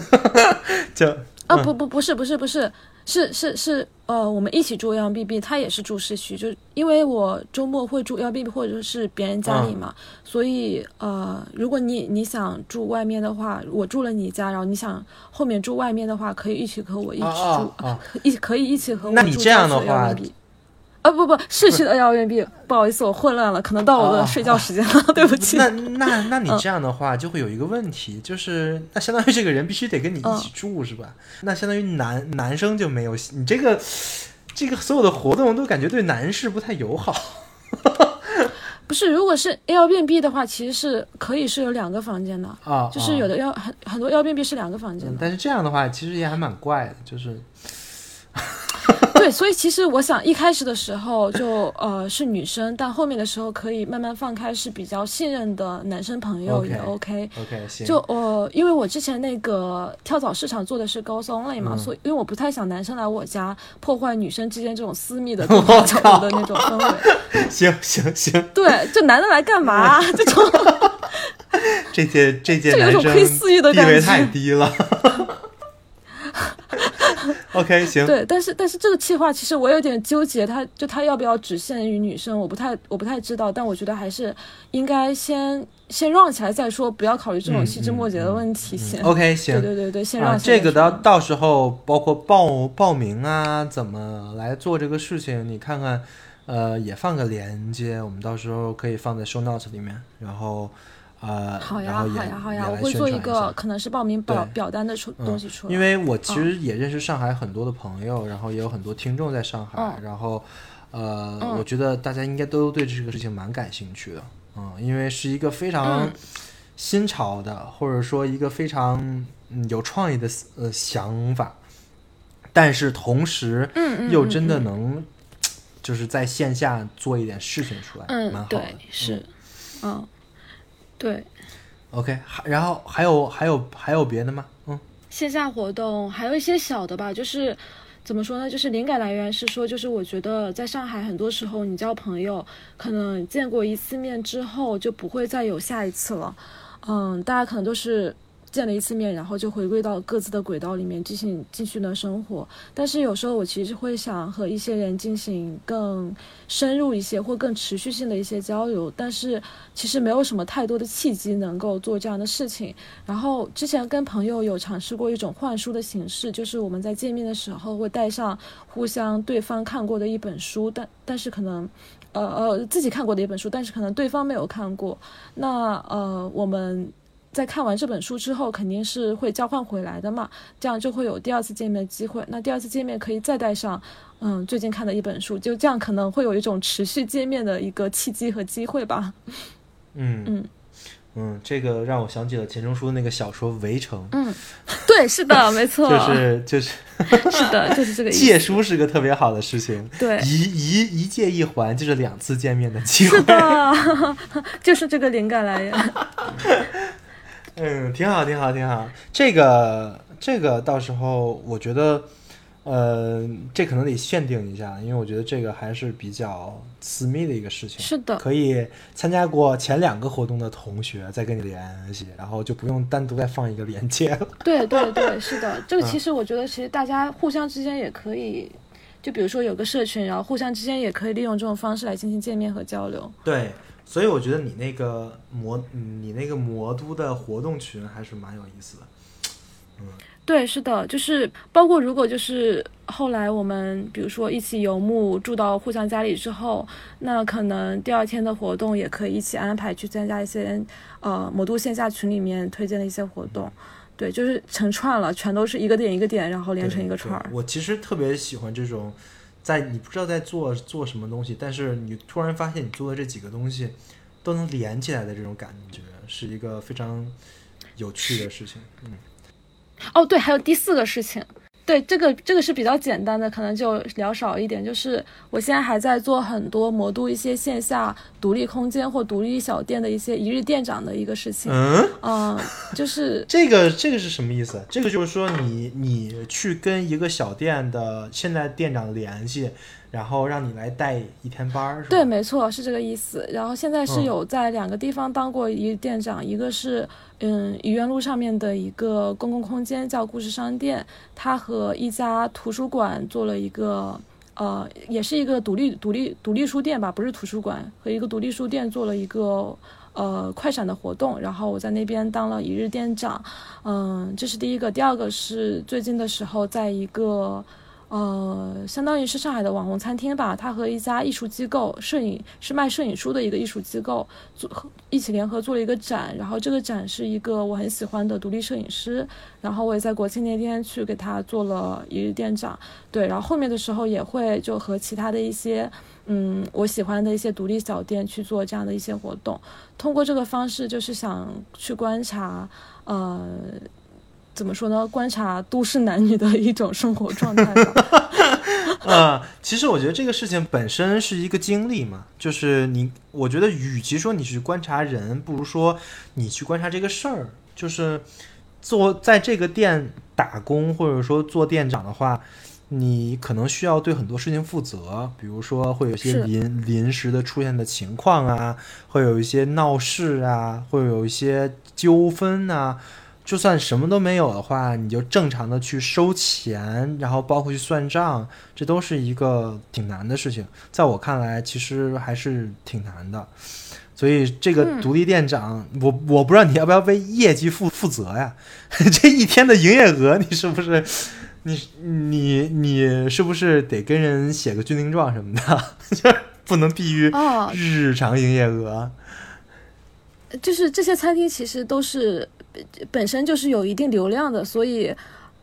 就啊，不不不是不是不是，是是是，呃，我们一起住 Airbnb，他也是住市区，就因为我周末会住 Airbnb 或者是别人家里嘛，所以呃，如果你你想住外面的话，我住了你家，然后你想后面住外面的话，可以一起和我一起住，啊啊啊。一可以一起和我那你住这样的话啊不不，市区的 Airbnb，不好意思，我混乱了，可能到我啊的睡觉时间了，对不起。那那那你这样的话，就会有一个问题，就是那相当于这个人必须得跟你一起住，是吧？那相当于男男生就没有你这个这个所有的活动都感觉对男士不太友好。不是，如果是 Airbnb 的话，其实是可以是有两个房间的。啊，就是有的要很很多 Airbnb 是两个房间嗯的，但是这样的话，其实也还蛮怪的，就是对，所以其实我想一开始的时候就呃是女生，但后面的时候可以慢慢放开，是比较信任的男生朋友也 OK。OK 行，就呃，因为我之前那个跳蚤市场做的是高松类嘛，嗯所以因为我不太想男生来我家破坏女生之间这种私密的 交流的那种氛围。行行行，对，就男的来干嘛？这种这届这届男生种窥私欲的地感觉位太低了。OK 行，对，但是但是这个计划其实我有点纠结，它就它要不要只限于女生，我不太我不太知道，但我觉得还是应该先先 run 起来再说，不要考虑这种嗯细枝末节的问题先。OK 行。对对对对，先啊，run 起来这个到。到时候包括报报名啊，怎么来做这个事情，你看看，呃，也放个链接，我们到时候可以放在 show notes 里面，然后呃，好呀好呀好呀，我会做一下个可能是报名表表单的出嗯东西出来。因为我其实也认识上海很多的朋友，然后也有很多听众在上海，嗯然后呃，嗯我觉得大家应该都对这个事情蛮感兴趣的，嗯，因为是一个非常嗯新潮的，或者说一个非常嗯有创意的呃想法，但是同时又真的嗯能就是在线下做一点事情出来，嗯蛮好的对，是嗯对。OK，还然后还有还有还有别的吗？嗯线下活动还有一些小的吧，就是怎么说呢？就是灵感来源是说，就是我觉得在上海很多时候你交朋友，可能见过一次面之后就不会再有下一次了。嗯，大家可能都是见了一次面，然后就回归到各自的轨道里面进行继续的生活。但是有时候我其实会想和一些人进行更深入一些或更持续性的一些交流，但是其实没有什么太多的契机能够做这样的事情。然后之前跟朋友有尝试过一种换书的形式，就是我们在见面的时候会带上互相对方看过的一本书，但但是可能。呃呃，自己看过的一本书，但是可能对方没有看过。那呃，我们在看完这本书之后，肯定是会交换回来的嘛，这样就会有第二次见面的机会。那第二次见面可以再带上，嗯，最近看的一本书，就这样可能会有一种持续见面的一个契机和机会吧。嗯嗯嗯，这个让我想起了钱钟书那个小说《围城》，嗯，对，是的，没错，就是就 是是的，就是这个意思。借书是个特别好的事情，对，一一一借一还就是两次见面的机会，是的，就是这个灵感来源。嗯，挺好，挺好，挺好。这个这个到时候我觉得，呃，这可能得限定一下，因为我觉得这个还是比较私密的一个事情。是的，可以参加过前两个活动的同学再跟你联系，然后就不用单独再放一个链接了。对对对，是的，这个其实我觉得，其实大家互相之间也可以，就比如说有个社群，然后互相之间也可以利用这种方式来进行见面和交流。对，所以我觉得你那个魔，你那个魔都的活动群还是蛮有意思的。嗯对，是的，就是包括如果就是后来我们比如说一起游牧住到互相家里之后，那可能第二天的活动也可以一起安排去参加一些呃魔都线下群里面推荐的一些活动。对，就是成串了，全都是一个点一个点，然后连成一个串儿。我其实特别喜欢这种，在你不知道在做做什么东西，但是你突然发现你做的这几个东西都能连起来的这种感觉，是一个非常有趣的事情。嗯，哦，对，还有第四个事情，对，这个这个是比较简单的，可能就聊少一点。就是我现在还在做很多魔都一些线下独立空间或独立小店的一些一日店长的一个事情。嗯，嗯，就是 这个这个是什么意思？这个就是说你你去跟一个小店的现在店长联系，然后让你来带一天班儿，对，没错，是这个意思。然后现在是嗯有在两个地方当过一店长，一个是嗯愚园路上面的一个公共空间叫故事商店，它和一家图书馆做了一个。呃，也是一个独立独立独立书店吧，不是图书馆，和一个独立书店做了一个呃快闪的活动，然后我在那边当了一日店长，嗯，这是第一个。第二个是最近的时候，在一个呃，相当于是上海的网红餐厅吧，它和一家艺术机构，摄影是卖摄影书的一个艺术机构，做一起联合做了一个展。然后这个展是一个我很喜欢的独立摄影师，然后我也在国庆那天去给他做了一日店长。对，然后后面的时候也会就和其他的一些嗯我喜欢的一些独立小店去做这样的一些活动。通过这个方式，就是想去观察，呃。怎么说呢？观察都市男女的一种生活状态吧。呃，其实我觉得这个事情本身是一个经历嘛，就是你，我觉得与其说你去观察人，不如说你去观察这个事儿。就是做在这个店打工，或者说做店长的话，你可能需要对很多事情负责，比如说会有一些临临时的出现的情况啊，会有一些闹事啊，会有一些纠纷啊。就算什么都没有的话，你就正常的去收钱，然后包括去算账，这都是一个挺难的事情。在我看来，其实还是挺难的。所以这个嗯独立店长，我我不知道你要不要为业绩负负责呀？这一天的营业额，你是不是？你你你是不是得跟人写个军令状什么的，就 不能低于哦，日常营业额？就是这些餐厅其实都是呃本身就是有一定流量的，所以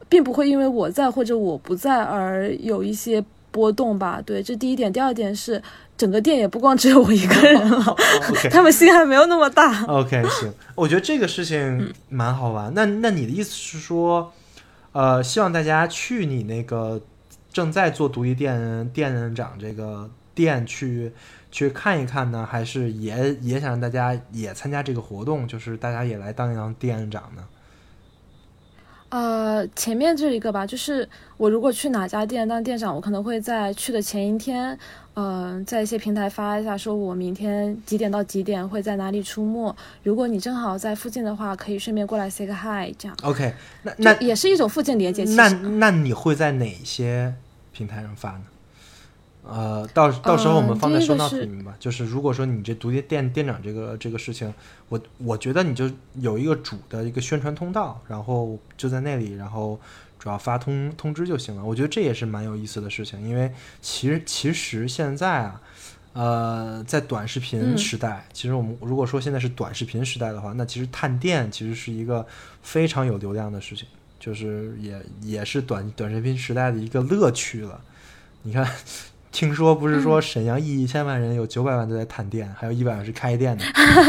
并不会因为我在或者我不在而有一些波动吧。对，这第一点。第二点是整个店也不光只有我一个人了，OK 他们心还没有那么大。OK，行，我觉得这个事情蛮好玩。那那你的意思是说，呃，希望大家去你那个正在做独立店店长这个店去去看一看呢，还是也也想让大家也参加这个活动，就是大家也来当一当店长呢？呃，前面这一个吧，就是我如果去哪家店当店长，我可能会在去的前一天，嗯、在一些平台发一下，说我明天几点到几点会在哪里出没。如果你正好在附近的话，可以顺便过来 say 个 hi，这样。OK，那那也是一种附近连接。其那，那你会在哪些平台上发呢？呃，到到时候我们嗯放在收第一个 note 是里面吧。就是如果说你这独立店店长这个这个事情，我我觉得你就有一个主的一个宣传通道，然后就在那里，然后主要发通通知就行了。我觉得这也是蛮有意思的事情，因为其实其实现在啊，呃，在短视频嗯时代，其实我们如果说现在是短视频时代的话，那其实探店其实是一个非常有流量的事情，就是也也是短短视频时代的一个乐趣了。你看，听说不是说沈阳一千万人有九百万都在探店，还有一百万是开店的。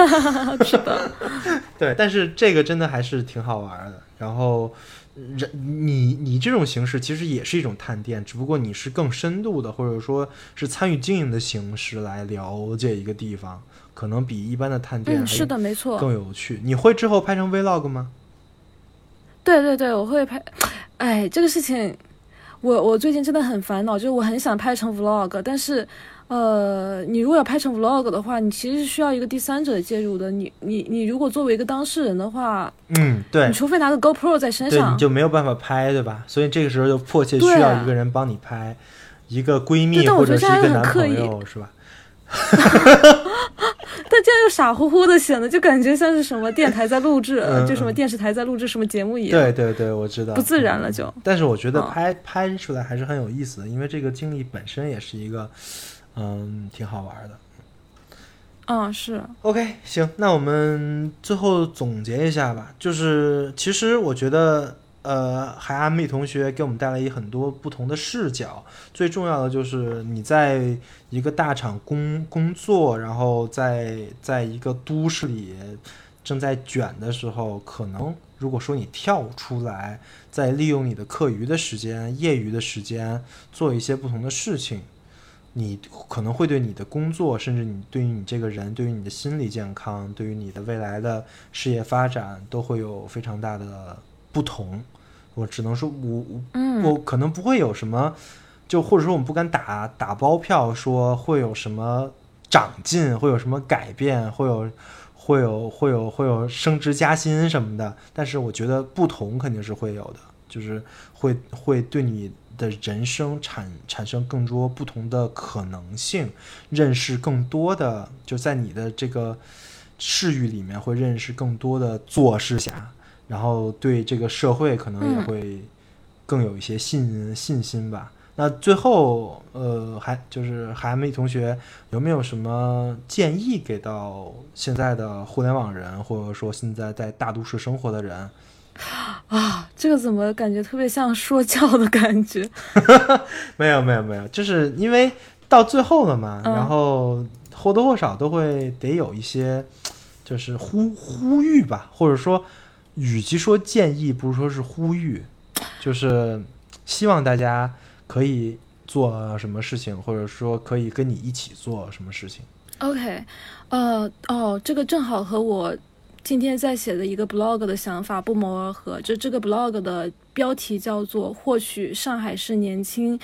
是的，对，但是这个真的还是挺好玩的。然后，人你你这种形式其实也是一种探店，只不过你是更深度的，或者说是参与经营的形式来了解一个地方，可能比一般的探店嗯，是的，没错。更有趣。你会之后拍成 vlog 吗？对对对，我会拍。哎，这个事情，我我最近真的很烦恼，就是我很想拍成 vlog，但是，呃，你如果要拍成 vlog 的话，你其实是需要一个第三者介入的。你你你如果作为一个当事人的话，嗯，对你，除非拿个 GoPro 在身对，上你，就没有办法拍，对吧？所以这个时候就迫切需要一个人帮你拍，一个闺蜜或者是一个男朋友，是吧？但这样又傻乎乎的显得就感觉像是什么电台在录制，嗯就什么嗯电视台在录制什么节目一样。对对对，我知道，不自然了嗯就但是我觉得嗯拍、拍出来还是很有意思的，因为这个经历本身也是一个，嗯，挺好玩的。嗯，是，OK，行，那我们最后总结一下吧。就是其实我觉得，呃，海阿米同学给我们带来很多不同的视角。最重要的就是你在一个大厂工工作，然后在在一个都市里正在卷的时候，可能如果说你跳出来，再利用你的课余的时间、业余的时间做一些不同的事情，你可能会对你的工作，甚至你对于你这个人，对于你的心理健康，对于你的未来的事业发展，都会有非常大的不同。我只能说我，我嗯，我可能不会有什么，就或者说我们不敢打打包票说会有什么长进，会有什么改变，会有会有会有会有升职加薪什么的。但是我觉得不同肯定是会有的，就是会会对你的人生产产生更多不同的可能性，认识更多的就在你的这个视域里面会认识更多的做事侠，然后对这个社会可能也嗯会更有一些信信心吧。那最后，呃，还就是韩梅同学有没有什么建议给到现在的互联网人，或者说现在在大都市生活的人？啊，这个怎么感觉特别像说教的感觉？没有没有没有，就是因为到最后了嘛，嗯然后或多或少都会得有一些，就是呼呼吁吧，或者说，与其说建议，不如说是呼吁，就是希望大家可以做什么事情，或者说可以跟你一起做什么事情。OK，呃，哦，这个正好和我今天在写的一个 blog 的想法不谋而合。就这个 blog 的标题叫做“获取上海市年轻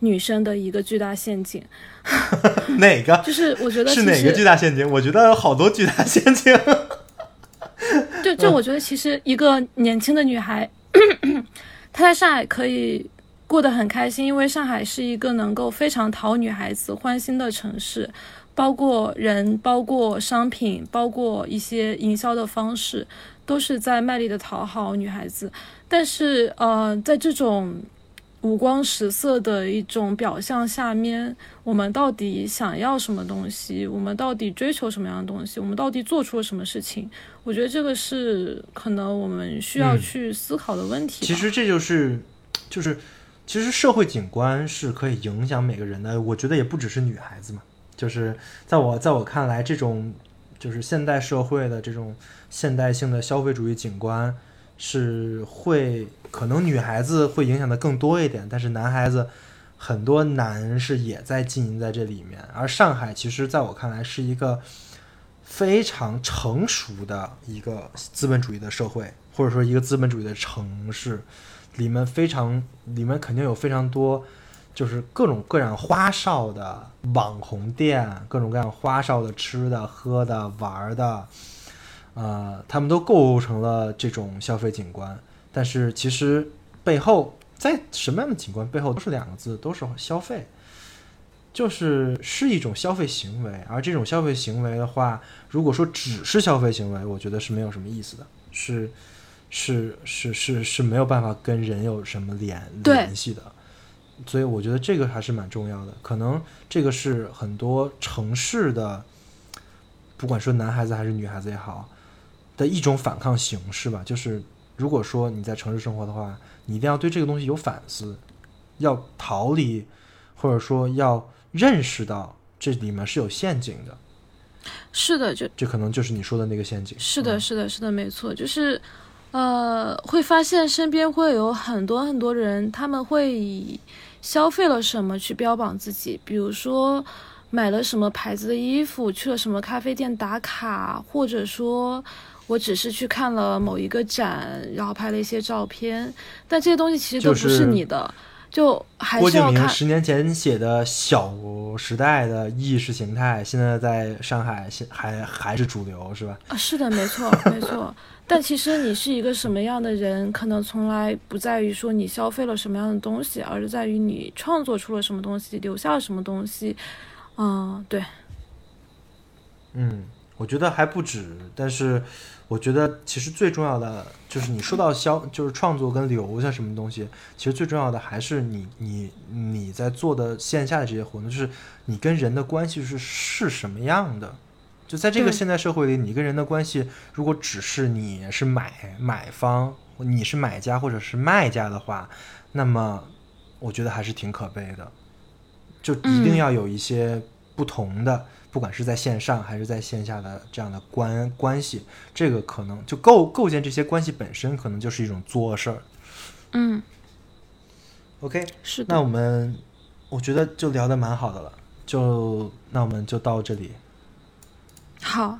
女生的一个巨大陷阱 哪”，个？就是我觉得是哪个巨，大陷阱？我觉得有好多巨大陷阱。就就我觉得其实一个年轻的女孩，她在上海可以。过得很开心，因为上海是一个能够非常讨女孩子欢心的城市，包括人、包括商品、包括一些营销的方式，都是在卖力的讨好女孩子。但是，呃，在这种五光十色的一种表象下面，我们到底想要什么东西？我们到底追求什么样的东西？我们到底做出了什么事情？我觉得这个是可能我们需要嗯去思考的问题吧。其实这就是，就是，其实社会景观是可以影响每个人的。我觉得也不只是女孩子嘛，就是在我在我看来，这种就是现代社会的这种现代性的消费主义景观是会可能女孩子会影响的更多一点，但是男孩子很多男士也在经营在这里面。而上海其实在我看来是一个非常成熟的一个资本主义的社会，或者说一个资本主义的城市，里面非常里面肯定有非常多，就是各种各样花哨的网红店，各种各样花哨的吃的、喝的、玩的，呃，他们都构成了这种消费景观。但是其实背后在什么样的景观背后都是两个字，都是消费。就是是一种消费行为，而这种消费行为的话，如果说只是消费行为，我觉得是没有什么意思的，是是是是是没有办法跟人有什么联联系的。所以我觉得这个还是蛮重要的，可能这个是很多城市的，不管说男孩子还是女孩子也好，的一种反抗形式吧。就是如果说你在城市生活的话，你一定要对这个东西有反思，要逃离，或者说要认识到这里面是有陷阱的。是的，就这可能就是你说的那个陷阱。是的，嗯是的，是的，没错，就是，呃，会发现身边会有很多很多人，他们会以消费了什么去标榜自己，比如说买了什么牌子的衣服，去了什么咖啡店打卡，或者说我只是去看了某一个展，然后拍了一些照片，但这些东西其实都不是是你的，就还是要看。明十年前写的《小时代》的意识形态，现在在上海现还还是主流，是吧？啊，是的，没错，没错。但其实你是一个什么样的人，可能从来不在于说你消费了什么样的东西，而是在于你创作出了什么东西，留下了什么东西。嗯，对，嗯，我觉得还不止，但是我觉得其实最重要的就是你说到消，就是创作跟留下什么东西，其实最重要的还是你你你在做的线下的这些活动，就是你跟人的关系是是什么样的。就在这个现代社会里，你跟人的关系，如果只是你是买买方，你是买家或者是卖家的话，那么我觉得还是挺可悲的。就一定嗯要有一些不同的，不管是在线上还是在线下的这样的关关系，这个可能就构构建这些关系本身，可能就是一种作事儿。嗯，OK，是的。那我们我觉得就聊的蛮好的了，就那我们就到这里。好，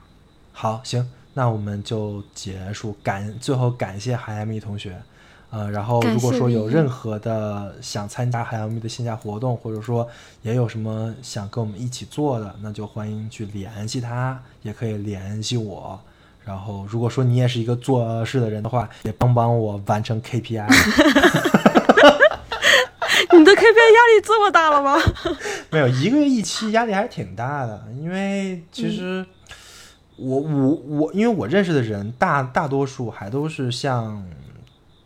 好，行，那我们就结束。感最后感谢海亚米同学，呃，然后如果说有任何的想参加海洋蜜的线下活动，或者说也有什么想跟我们一起做的，那就欢迎去联系他，也可以联系我。然后，如果说你也是一个做事的人的话，也帮帮我完成 KPI。你的 KPI 压力这么大了吗？没有一个月一期，压力还是挺大的。因为其实我、我我，因为我认识的人大大多数还都是像，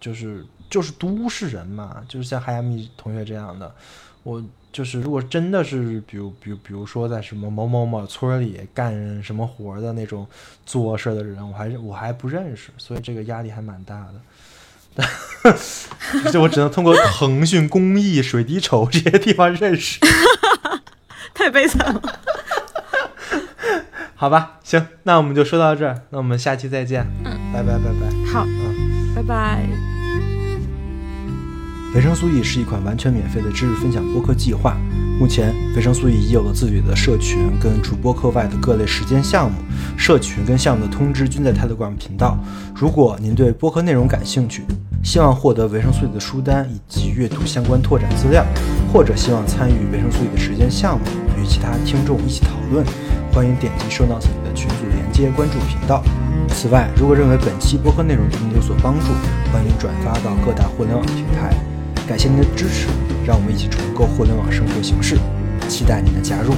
就是就是都市人嘛，就是像海亚米同学这样的。我就是如果真的是比如比如比如说在什么某某某村儿里干什么活儿的那种做事儿的人，我还是我还不认识，所以这个压力还蛮大的。就我只能通过腾讯公益、水滴筹这些地方认识。太悲惨了。好吧，行，那我们就说到这儿，那我们下期再见，嗯拜拜拜拜。好，嗯拜拜。维生素 E 是一款完全免费的知识分享播客计划。目前，维生素 E 已有了自己的社群跟主播课外的各类实践项目，社群跟项目的通知均在 Telegram 频道。如果您对播客内容感兴趣，希望获得维生素 E 的书单以及阅读相关拓展资料，或者希望参与维生素 E 的实践项目，与其他听众一起讨论，欢迎点击收到自己的群组连接关注频道。此外，如果认为本期播客内容对您有所帮助，欢迎转发到各大互联网平台。感谢您的支持，让我们一起重构互联网生活形式，期待您的加入。